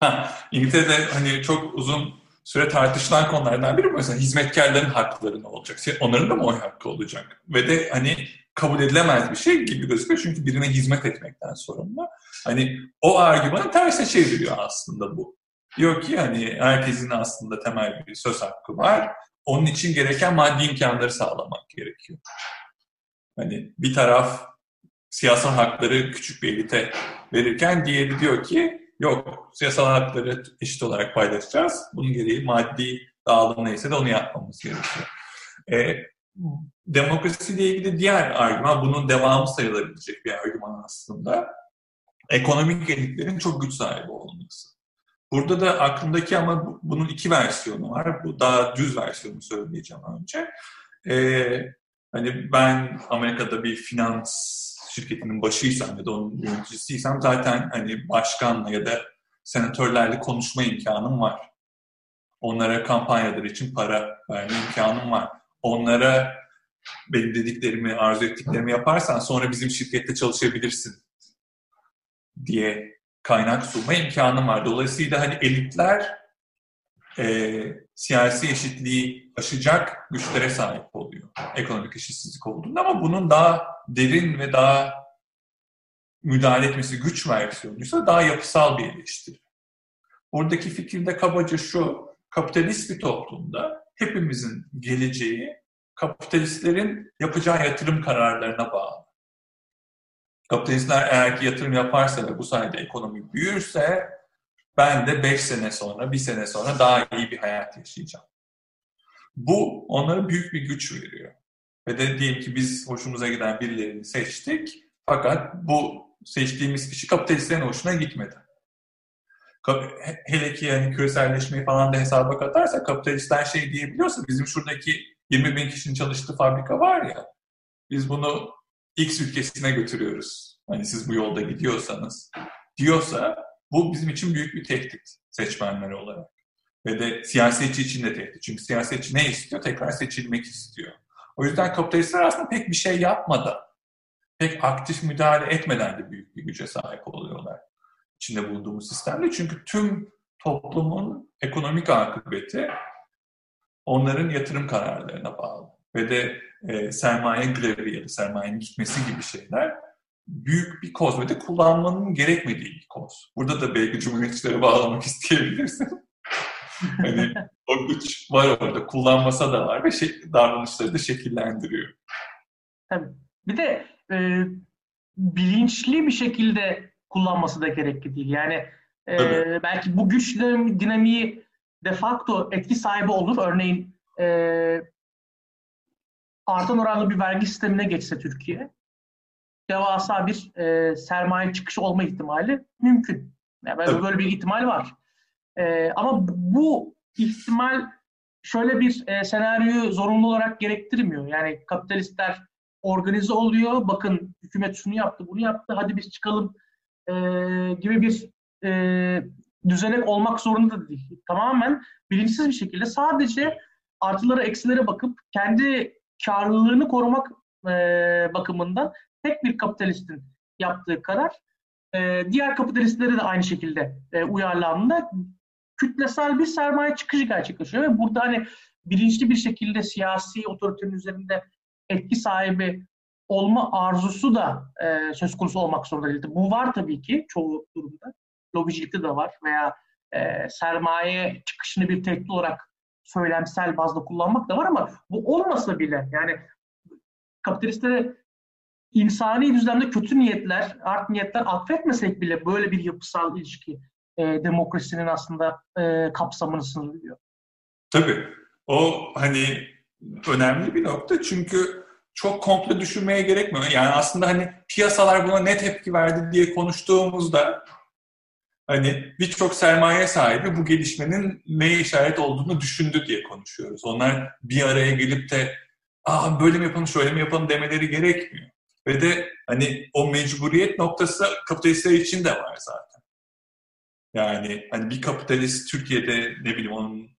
Ha, İngiltere'de hani çok uzun süre tartışılan konulardan biri mesela hizmetkarların hakları ne olacak? Onların da mı oy hakkı olacak? Ve de hani kabul edilemez bir şey gibi gözüküyor çünkü birine hizmet etmekten sorumlu. Hani o argümanı terse çeviriyor aslında bu. Diyor ki hani herkesin aslında temel bir söz hakkı var. Onun için gereken maddi imkanları sağlamak gerekiyor. Hani bir taraf siyasal hakları küçük bir elite verirken diğeri diyor ki yok siyasal hakları eşit olarak paylaşacağız. Bunun gereği maddi dağılım neyse de onu yapmamız gerekiyor. E, demokrasiyle ilgili diğer argüman, bunun devamı sayılabilecek bir argüman aslında. Ekonomik elitlerin çok güç sahibi olması. Burada da aklımdaki ama bunun iki versiyonu var. Bu daha düz versiyonu söyleyeceğim önce. Ee, hani ben Amerika'da bir finans şirketinin başıysam ya da onun yöneticisiysem zaten hani başkanla ya da senatörlerle konuşma imkanım var. Onlara kampanyalar için para verme imkanım var. Onlara benim dediklerimi, arzu ettiklerimi yaparsan sonra bizim şirkette çalışabilirsin diye kaynak sunma imkanım var. Dolayısıyla hani elitler e, siyasi eşitliği aşacak güçlere sahip oluyor. Ekonomik eşitsizlik olduğunda ama bunun daha derin ve daha müdahale etmesi güç versiyonuysa daha yapısal bir eleştiri. Buradaki fikir de kabaca şu, kapitalist bir toplumda hepimizin geleceği kapitalistlerin yapacağı yatırım kararlarına bağlı. Kapitalistler eğer ki yatırım yaparsa ve bu sayede ekonomi büyürse ben de 5 sene sonra, bir sene sonra daha iyi bir hayat yaşayacağım. Bu onlara büyük bir güç veriyor. Ve de diyelim ki biz hoşumuza giden birilerini seçtik. Fakat bu seçtiğimiz kişi kapitalistlerin hoşuna gitmedi. Hele ki yani küreselleşmeyi falan da hesaba katarsa kapitalistler şey diyebiliyorsa bizim şuradaki 20 bin kişinin çalıştığı fabrika var ya biz bunu X ülkesine götürüyoruz. Hani siz bu yolda gidiyorsanız diyorsa bu bizim için büyük bir tehdit seçmenleri olarak. Ve de siyasetçi için de tehdit. Çünkü siyasetçi ne istiyor? Tekrar seçilmek istiyor. O yüzden kapitalistler aslında pek bir şey yapmadan, pek aktif müdahale etmeden de büyük bir güce sahip oluyorlar. İçinde bulunduğumuz sistemde. Çünkü tüm toplumun ekonomik akıbeti onların yatırım kararlarına bağlı. Ve de e, sermaye grevi ya da sermayenin gitmesi gibi şeyler büyük bir koz ve de kullanmanın gerekmediği bir koz. Burada da belki cumhuriyetçilere bağlamak isteyebilirsin. hani o güç var orada, kullanmasa da var ve şey, davranışları da şekillendiriyor. Tabii. Bir de e, bilinçli bir şekilde kullanması da gerekli değil. Yani e, belki bu güç dinamiği de facto etki sahibi olur. Örneğin e, artan oranlı bir vergi sistemine geçse Türkiye devasa bir e, sermaye çıkışı olma ihtimali mümkün. Yani böyle, böyle bir ihtimal var. E, ama bu ihtimal şöyle bir e, senaryoyu zorunlu olarak gerektirmiyor. Yani kapitalistler organize oluyor. Bakın hükümet şunu yaptı, bunu yaptı. Hadi biz çıkalım e, gibi bir e, düzenek olmak zorunda da değil. Tamamen bilinçsiz bir şekilde sadece artıları eksilere bakıp kendi karlılığını korumak e, bakımından tek bir kapitalistin yaptığı karar e, diğer kapitalistlere de aynı şekilde e, uyarlandığında kütlesel bir sermaye çıkışı gerçekleşiyor ve burada hani bilinçli bir şekilde siyasi otoritenin üzerinde etki sahibi olma arzusu da e, söz konusu olmak zorunda değil. Bu var tabii ki çoğu durumda. Lobicilikte de var veya e, sermaye çıkışını bir tehdit olarak söylemsel bazda kullanmak da var ama bu olmasa bile yani kapitalistlere insani düzlemde kötü niyetler, art niyetler affetmesek bile böyle bir yapısal ilişki e, demokrasinin aslında e, kapsamını sınırlıyor. Tabii. O hani önemli bir nokta çünkü çok komple düşünmeye gerekmiyor. Yani aslında hani piyasalar buna ne tepki verdi diye konuştuğumuzda hani birçok sermaye sahibi bu gelişmenin neye işaret olduğunu düşündü diye konuşuyoruz. Onlar bir araya gelip de Aa, böyle mi yapalım şöyle mi yapalım demeleri gerekmiyor. Ve de hani o mecburiyet noktası kapitalistler için de var zaten. Yani hani bir kapitalist Türkiye'de ne bileyim onun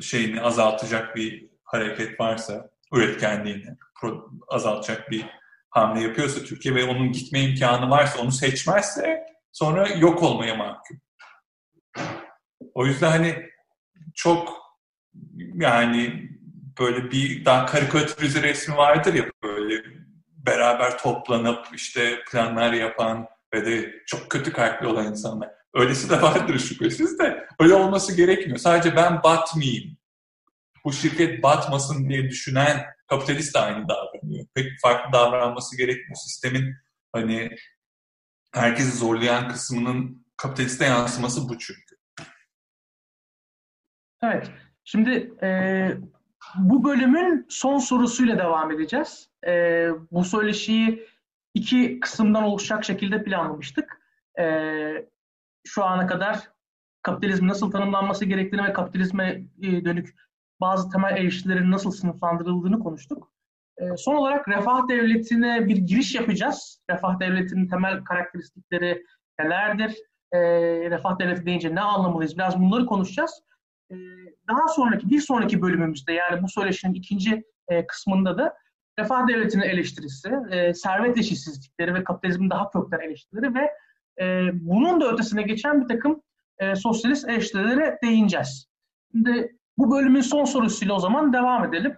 şeyini azaltacak bir hareket varsa, üretkenliğini azaltacak bir hamle yapıyorsa Türkiye ve onun gitme imkanı varsa onu seçmezse sonra yok olmaya mahkum. O yüzden hani çok yani böyle bir daha karikatürize resmi vardır ya böyle beraber toplanıp işte planlar yapan ve de çok kötü kalpli olan insanlar. Öylesi de vardır şüphesiz de öyle olması gerekmiyor. Sadece ben batmayayım. Bu şirket batmasın diye düşünen kapitalist de aynı davranıyor. Pek farklı davranması gerekmiyor. Sistemin hani herkesi zorlayan kısmının kapitaliste yansıması bu çünkü. Evet. Şimdi e, bu bölümün son sorusuyla devam edeceğiz. E, bu söyleşiyi iki kısımdan oluşacak şekilde planlamıştık. E, şu ana kadar kapitalizmin nasıl tanımlanması gerektiğini ve kapitalizme e, dönük bazı temel eleştirilerin nasıl sınıflandırıldığını konuştuk. E, son olarak refah devletine bir giriş yapacağız. Refah devletinin temel karakteristikleri nelerdir? E, refah devleti deyince ne anlamalıyız? Biraz bunları konuşacağız. Daha sonraki, bir sonraki bölümümüzde yani bu söyleşinin ikinci kısmında da refah devletinin eleştirisi, servet eşitsizlikleri ve kapitalizmin daha kökten eleştirileri ve e, bunun da ötesine geçen bir takım e, sosyalist eleştirilere değineceğiz. Şimdi bu bölümün son sorusuyla o zaman devam edelim.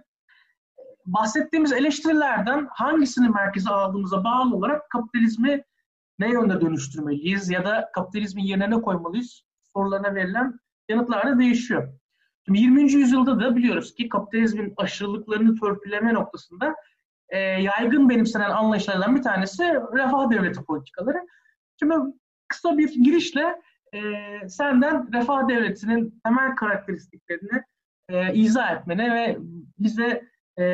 Bahsettiğimiz eleştirilerden hangisini merkeze aldığımıza bağlı olarak kapitalizmi ne yönde dönüştürmeliyiz ya da kapitalizmin yerine ne koymalıyız sorularına verilen yanıtlar da değişiyor. Şimdi 20. yüzyılda da biliyoruz ki kapitalizmin aşırılıklarını törpüleme noktasında e, yaygın benimsenen anlayışlardan bir tanesi refah devleti politikaları. Şimdi kısa bir girişle e, senden refah devletinin temel karakteristiklerini e, izah etmene ve bize e,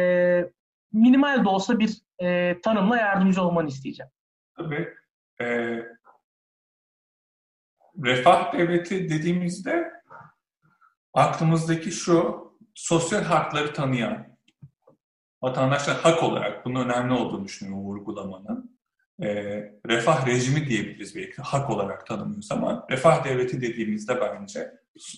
minimal de olsa bir e, tanımla yardımcı olmanı isteyeceğim. Tabii. E, refah devleti dediğimizde aklımızdaki şu sosyal hakları tanıyan vatandaşlar hak olarak bunun önemli olduğunu düşünüyorum vurgulamanın. E, refah rejimi diyebiliriz belki hak olarak tanımlıyoruz ama refah devleti dediğimizde bence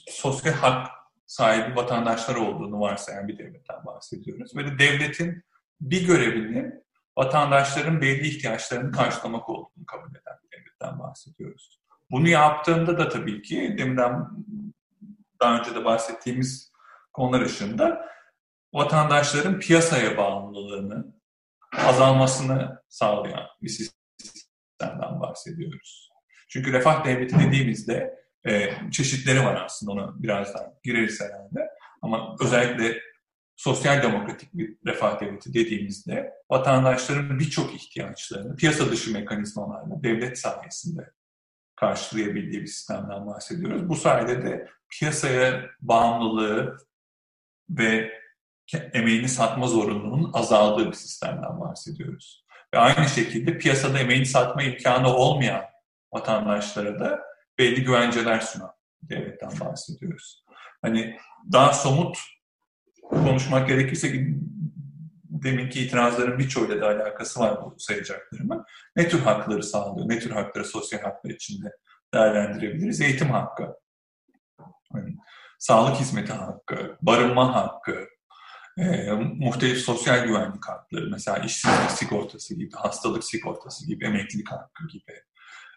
sosyal hak sahibi vatandaşlar olduğunu varsayan bir devletten bahsediyoruz. Ve de devletin bir görevini vatandaşların belli ihtiyaçlarını karşılamak olduğunu kabul eden bir devletten bahsediyoruz. Bunu yaptığında da tabii ki deminden daha önce de bahsettiğimiz konular ışığında vatandaşların piyasaya bağımlılığını azalmasını sağlayan bir sistemden bahsediyoruz. Çünkü refah devleti dediğimizde e, çeşitleri var aslında ona birazdan gireriz herhalde. Ama özellikle sosyal demokratik bir refah devleti dediğimizde vatandaşların birçok ihtiyaçlarını piyasa dışı mekanizmalarla devlet sayesinde karşılayabildiği bir sistemden bahsediyoruz. Bu sayede de piyasaya bağımlılığı ve emeğini satma zorunluluğunun azaldığı bir sistemden bahsediyoruz. Ve aynı şekilde piyasada emeğini satma imkanı olmayan vatandaşlara da belli güvenceler sunan devletten bahsediyoruz. Hani daha somut konuşmak gerekirse deminki itirazların birçoğuyla da alakası var bu sayacaklarımın. Ne tür hakları sağlıyor, ne tür hakları sosyal haklar içinde değerlendirebiliriz? Eğitim hakkı, yani, sağlık hizmeti hakkı, barınma hakkı, e, muhtelif sosyal güvenlik hakları, mesela işsizlik sigortası gibi, hastalık sigortası gibi, emeklilik hakkı gibi,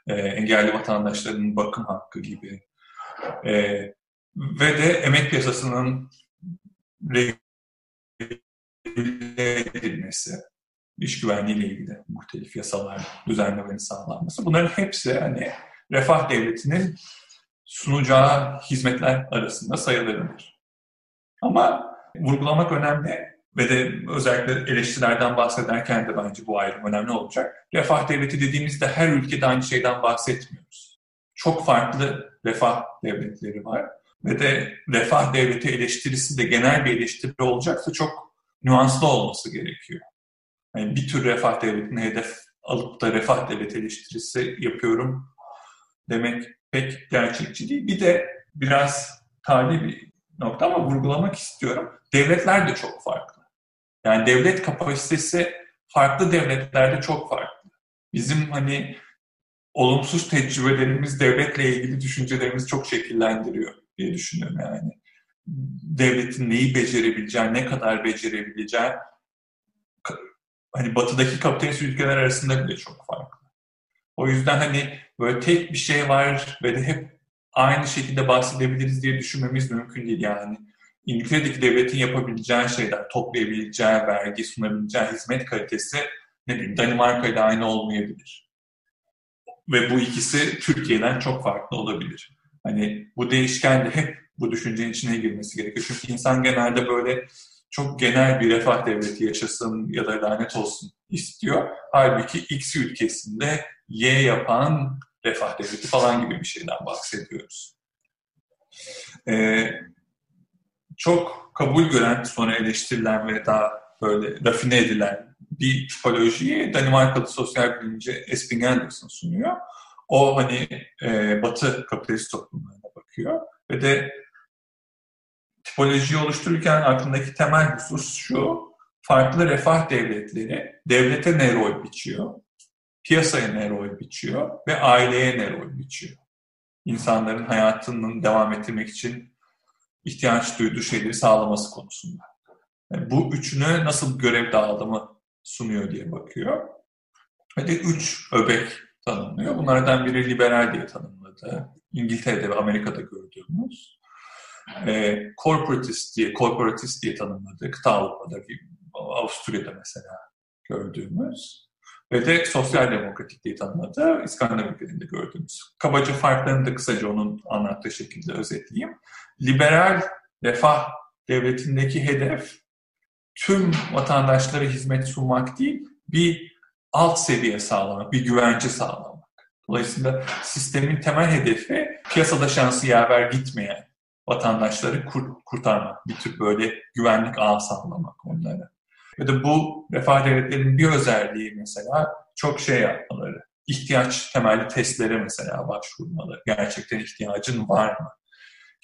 e, engelli vatandaşların bakım hakkı gibi e, ve de emek piyasasının regüle edilmesi, iş güvenliği ile ilgili muhtelif yasalar düzenlemenin sağlanması. Bunların hepsi hani refah devletinin sunacağı hizmetler arasında sayılabilir. Ama vurgulamak önemli ve de özellikle eleştirilerden bahsederken de bence bu ayrım önemli olacak. Refah devleti dediğimizde her ülkede aynı şeyden bahsetmiyoruz. Çok farklı refah devletleri var ve de refah devleti eleştirisi de genel bir eleştiri olacaksa çok nüanslı olması gerekiyor. Yani bir tür refah devletini hedef alıp da refah devleti eleştirisi yapıyorum demek pek gerçekçi değil. Bir de biraz tali bir nokta ama vurgulamak istiyorum. Devletler de çok farklı. Yani devlet kapasitesi farklı devletlerde çok farklı. Bizim hani olumsuz tecrübelerimiz devletle ilgili düşüncelerimizi çok şekillendiriyor diye düşünüyorum yani. Devletin neyi becerebileceği, ne kadar becerebileceği hani batıdaki kapitalist ülkeler arasında bile çok farklı. O yüzden hani böyle tek bir şey var ve de hep aynı şekilde bahsedebiliriz diye düşünmemiz mümkün değil yani. İngiltere'deki devletin yapabileceği şeyler, toplayabileceği vergi, sunabileceği hizmet kalitesi ne bileyim Danimarka ile aynı olmayabilir. Ve bu ikisi Türkiye'den çok farklı olabilir. Hani bu değişken de hep bu düşüncenin içine girmesi gerekiyor. Çünkü insan genelde böyle çok genel bir refah devleti yaşasın ya da lanet olsun istiyor. Halbuki X ülkesinde Y yapan refah devleti falan gibi bir şeyden bahsediyoruz. Ee, çok kabul gören, sonra eleştirilen ve daha böyle rafine edilen bir tipolojiyi Danimarkalı sosyal bilimci Esping Anderson sunuyor. O hani e, batı kapitalist toplumlarına bakıyor ve de tipolojiyi oluştururken aklındaki temel husus şu, farklı refah devletleri devlete ne rol biçiyor, piyasaya ne rol biçiyor ve aileye ne rol biçiyor. İnsanların hayatının devam ettirmek için ihtiyaç duyduğu şeyleri sağlaması konusunda. Yani bu üçüne nasıl görev dağılımı sunuyor diye bakıyor. Ve de üç öbek tanımlıyor. Bunlardan biri liberal diye tanımladı. İngiltere'de ve Amerika'da gördüğümüz. E, corporatist diye, corporatist diye tanımladı. Kıta Avrupa'da, Avusturya'da mesela gördüğümüz. Ve de sosyal demokratik diye tanımladı. İskandinav ülkelerinde gördüğümüz. Kabaca farklarını da kısaca onun anlattığı şekilde özetleyeyim. Liberal refah devletindeki hedef tüm vatandaşlara hizmet sunmak değil, bir alt seviye sağlamak, bir güvence sağlamak. Dolayısıyla sistemin temel hedefi piyasada şansı yaver gitmeyen vatandaşları kur, kurtarmak, bir tür böyle güvenlik ağı sağlamak onlara. Ve de bu refah devletlerinin bir özelliği mesela çok şey yapmaları. İhtiyaç temelli testlere mesela başvurmaları. Gerçekten ihtiyacın var mı?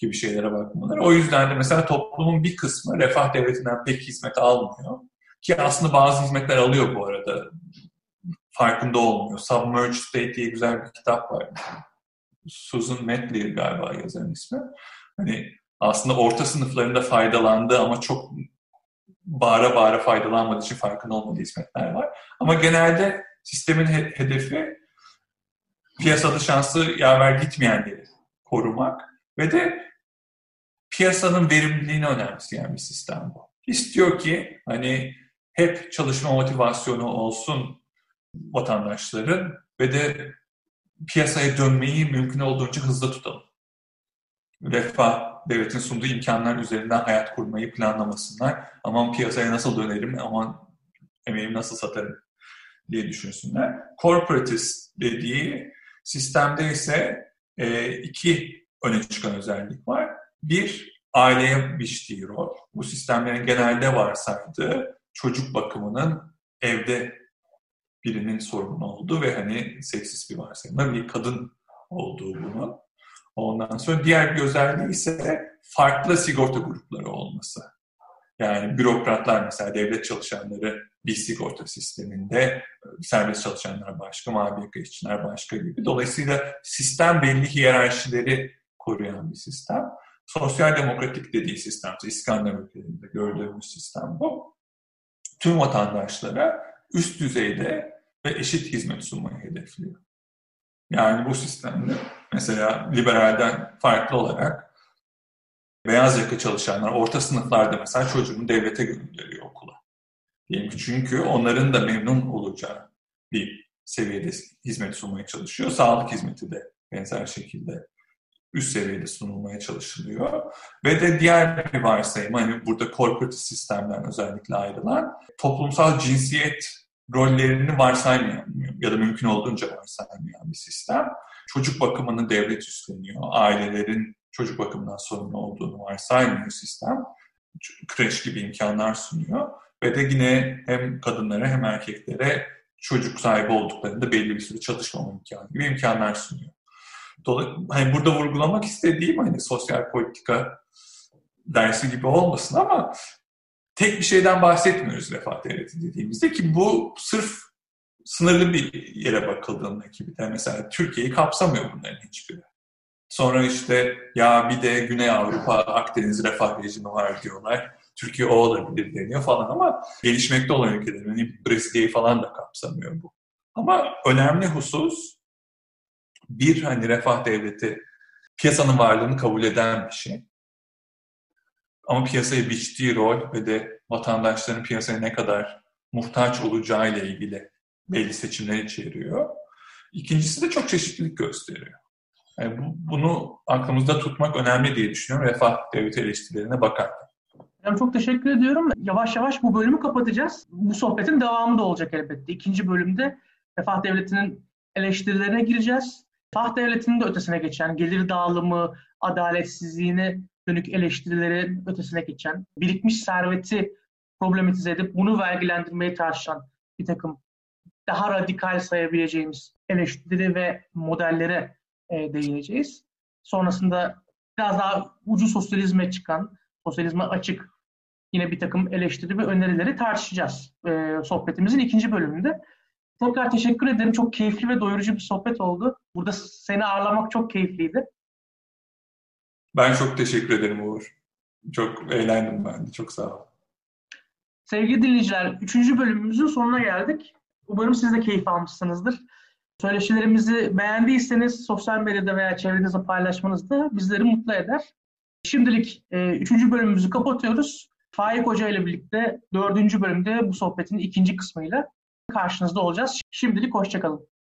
gibi şeylere bakmaları. O yüzden de mesela toplumun bir kısmı refah devletinden pek hizmet almıyor. Ki aslında bazı hizmetler alıyor bu arada. Farkında olmuyor. Submerged State diye güzel bir kitap var. Susan Metlier galiba yazarın ismi. Hani aslında orta sınıflarında faydalandı ama çok bağıra bağıra faydalanmadığı için farkında olmadığı hizmetler var. Ama genelde sistemin he- hedefi piyasada şansı yaver gitmeyenleri korumak ve de piyasanın verimliliğini önemseyen bir sistem bu. İstiyor ki hani hep çalışma motivasyonu olsun vatandaşların ve de piyasaya dönmeyi mümkün olduğunca hızlı tutalım. Refah devletin sunduğu imkanlar üzerinden hayat kurmayı planlamasınlar. Aman piyasaya nasıl dönerim, aman emeğimi nasıl satarım diye düşünsünler. Corporatist dediği sistemde ise e, iki öne çıkan özellik var. Bir, aileye biçtiği rol. Bu sistemlerin genelde varsaydığı çocuk bakımının evde birinin sorumlu olduğu ve hani seksist bir varsayımda bir kadın olduğu bunu. Ondan sonra diğer bir özelliği ise farklı sigorta grupları olması. Yani bürokratlar mesela devlet çalışanları bir sigorta sisteminde, serbest çalışanlar başka, yaka işçiler başka gibi. Dolayısıyla sistem belli hiyerarşileri koruyan bir sistem. Sosyal demokratik dediği sistem, İskandinav ülkelerinde gördüğümüz sistem bu. Tüm vatandaşlara üst düzeyde ve eşit hizmet sunmayı hedefliyor. Yani bu sistemde mesela liberalden farklı olarak beyaz yaka çalışanlar orta sınıflarda mesela çocuğunu devlete gönderiyor okula. Diyelim çünkü onların da memnun olacağı bir seviyede hizmet sunmaya çalışıyor. Sağlık hizmeti de benzer şekilde üst seviyede sunulmaya çalışılıyor. Ve de diğer bir varsayım, hani burada corporate sistemden özellikle ayrılan toplumsal cinsiyet rollerini varsaymayan ya da mümkün olduğunca varsaymayan bir sistem. Çocuk bakımını devlet üstleniyor. Ailelerin çocuk bakımından sorumlu olduğunu varsaymıyor sistem. Kreş gibi imkanlar sunuyor. Ve de yine hem kadınlara hem erkeklere çocuk sahibi olduklarında belli bir süre çalışmama imkanı gibi imkanlar sunuyor. Dolayısıyla hani burada vurgulamak istediğim hani sosyal politika dersi gibi olmasın ama tek bir şeyden bahsetmiyoruz refah devleti dediğimizde ki bu sırf sınırlı bir yere bakıldığında ki de mesela Türkiye'yi kapsamıyor bunların hiçbiri. Sonra işte ya bir de Güney Avrupa Akdeniz refah rejimi var diyorlar. Türkiye o olabilir deniyor falan ama gelişmekte olan ülkelerin hani Brezilya'yı falan da kapsamıyor bu. Ama önemli husus bir hani refah devleti piyasanın varlığını kabul eden bir şey. Ama piyasaya biçtiği rol ve de vatandaşların piyasaya ne kadar muhtaç olacağı ile ilgili belli seçimler içeriyor. İkincisi de çok çeşitlilik gösteriyor. Yani bu, bunu aklımızda tutmak önemli diye düşünüyorum refah devleti eleştirilerine bakarken. Yani çok teşekkür ediyorum. Yavaş yavaş bu bölümü kapatacağız. Bu sohbetin devamı da olacak elbette. İkinci bölümde refah devletinin eleştirilerine gireceğiz. Refah devletinin de ötesine geçen, gelir dağılımı, adaletsizliğine dönük eleştirilerin ötesine geçen, birikmiş serveti problematize edip bunu vergilendirmeyi tartışan bir takım daha radikal sayabileceğimiz eleştiri ve modellere e, değineceğiz. Sonrasında biraz daha ucu sosyalizme çıkan, sosyalizme açık yine bir takım eleştiri ve önerileri tartışacağız e, sohbetimizin ikinci bölümünde. Tekrar teşekkür ederim. Çok keyifli ve doyurucu bir sohbet oldu. Burada seni ağırlamak çok keyifliydi. Ben çok teşekkür ederim Uğur. Çok eğlendim ben de. Çok sağ ol. Sevgili dinleyiciler, üçüncü bölümümüzün sonuna geldik. Umarım siz de keyif almışsınızdır. Söyleşilerimizi beğendiyseniz sosyal medyada veya çevrenizde paylaşmanız da bizleri mutlu eder. Şimdilik e, üçüncü bölümümüzü kapatıyoruz. Faik Hoca ile birlikte dördüncü bölümde bu sohbetin ikinci kısmıyla karşınızda olacağız. Şimdilik hoşçakalın.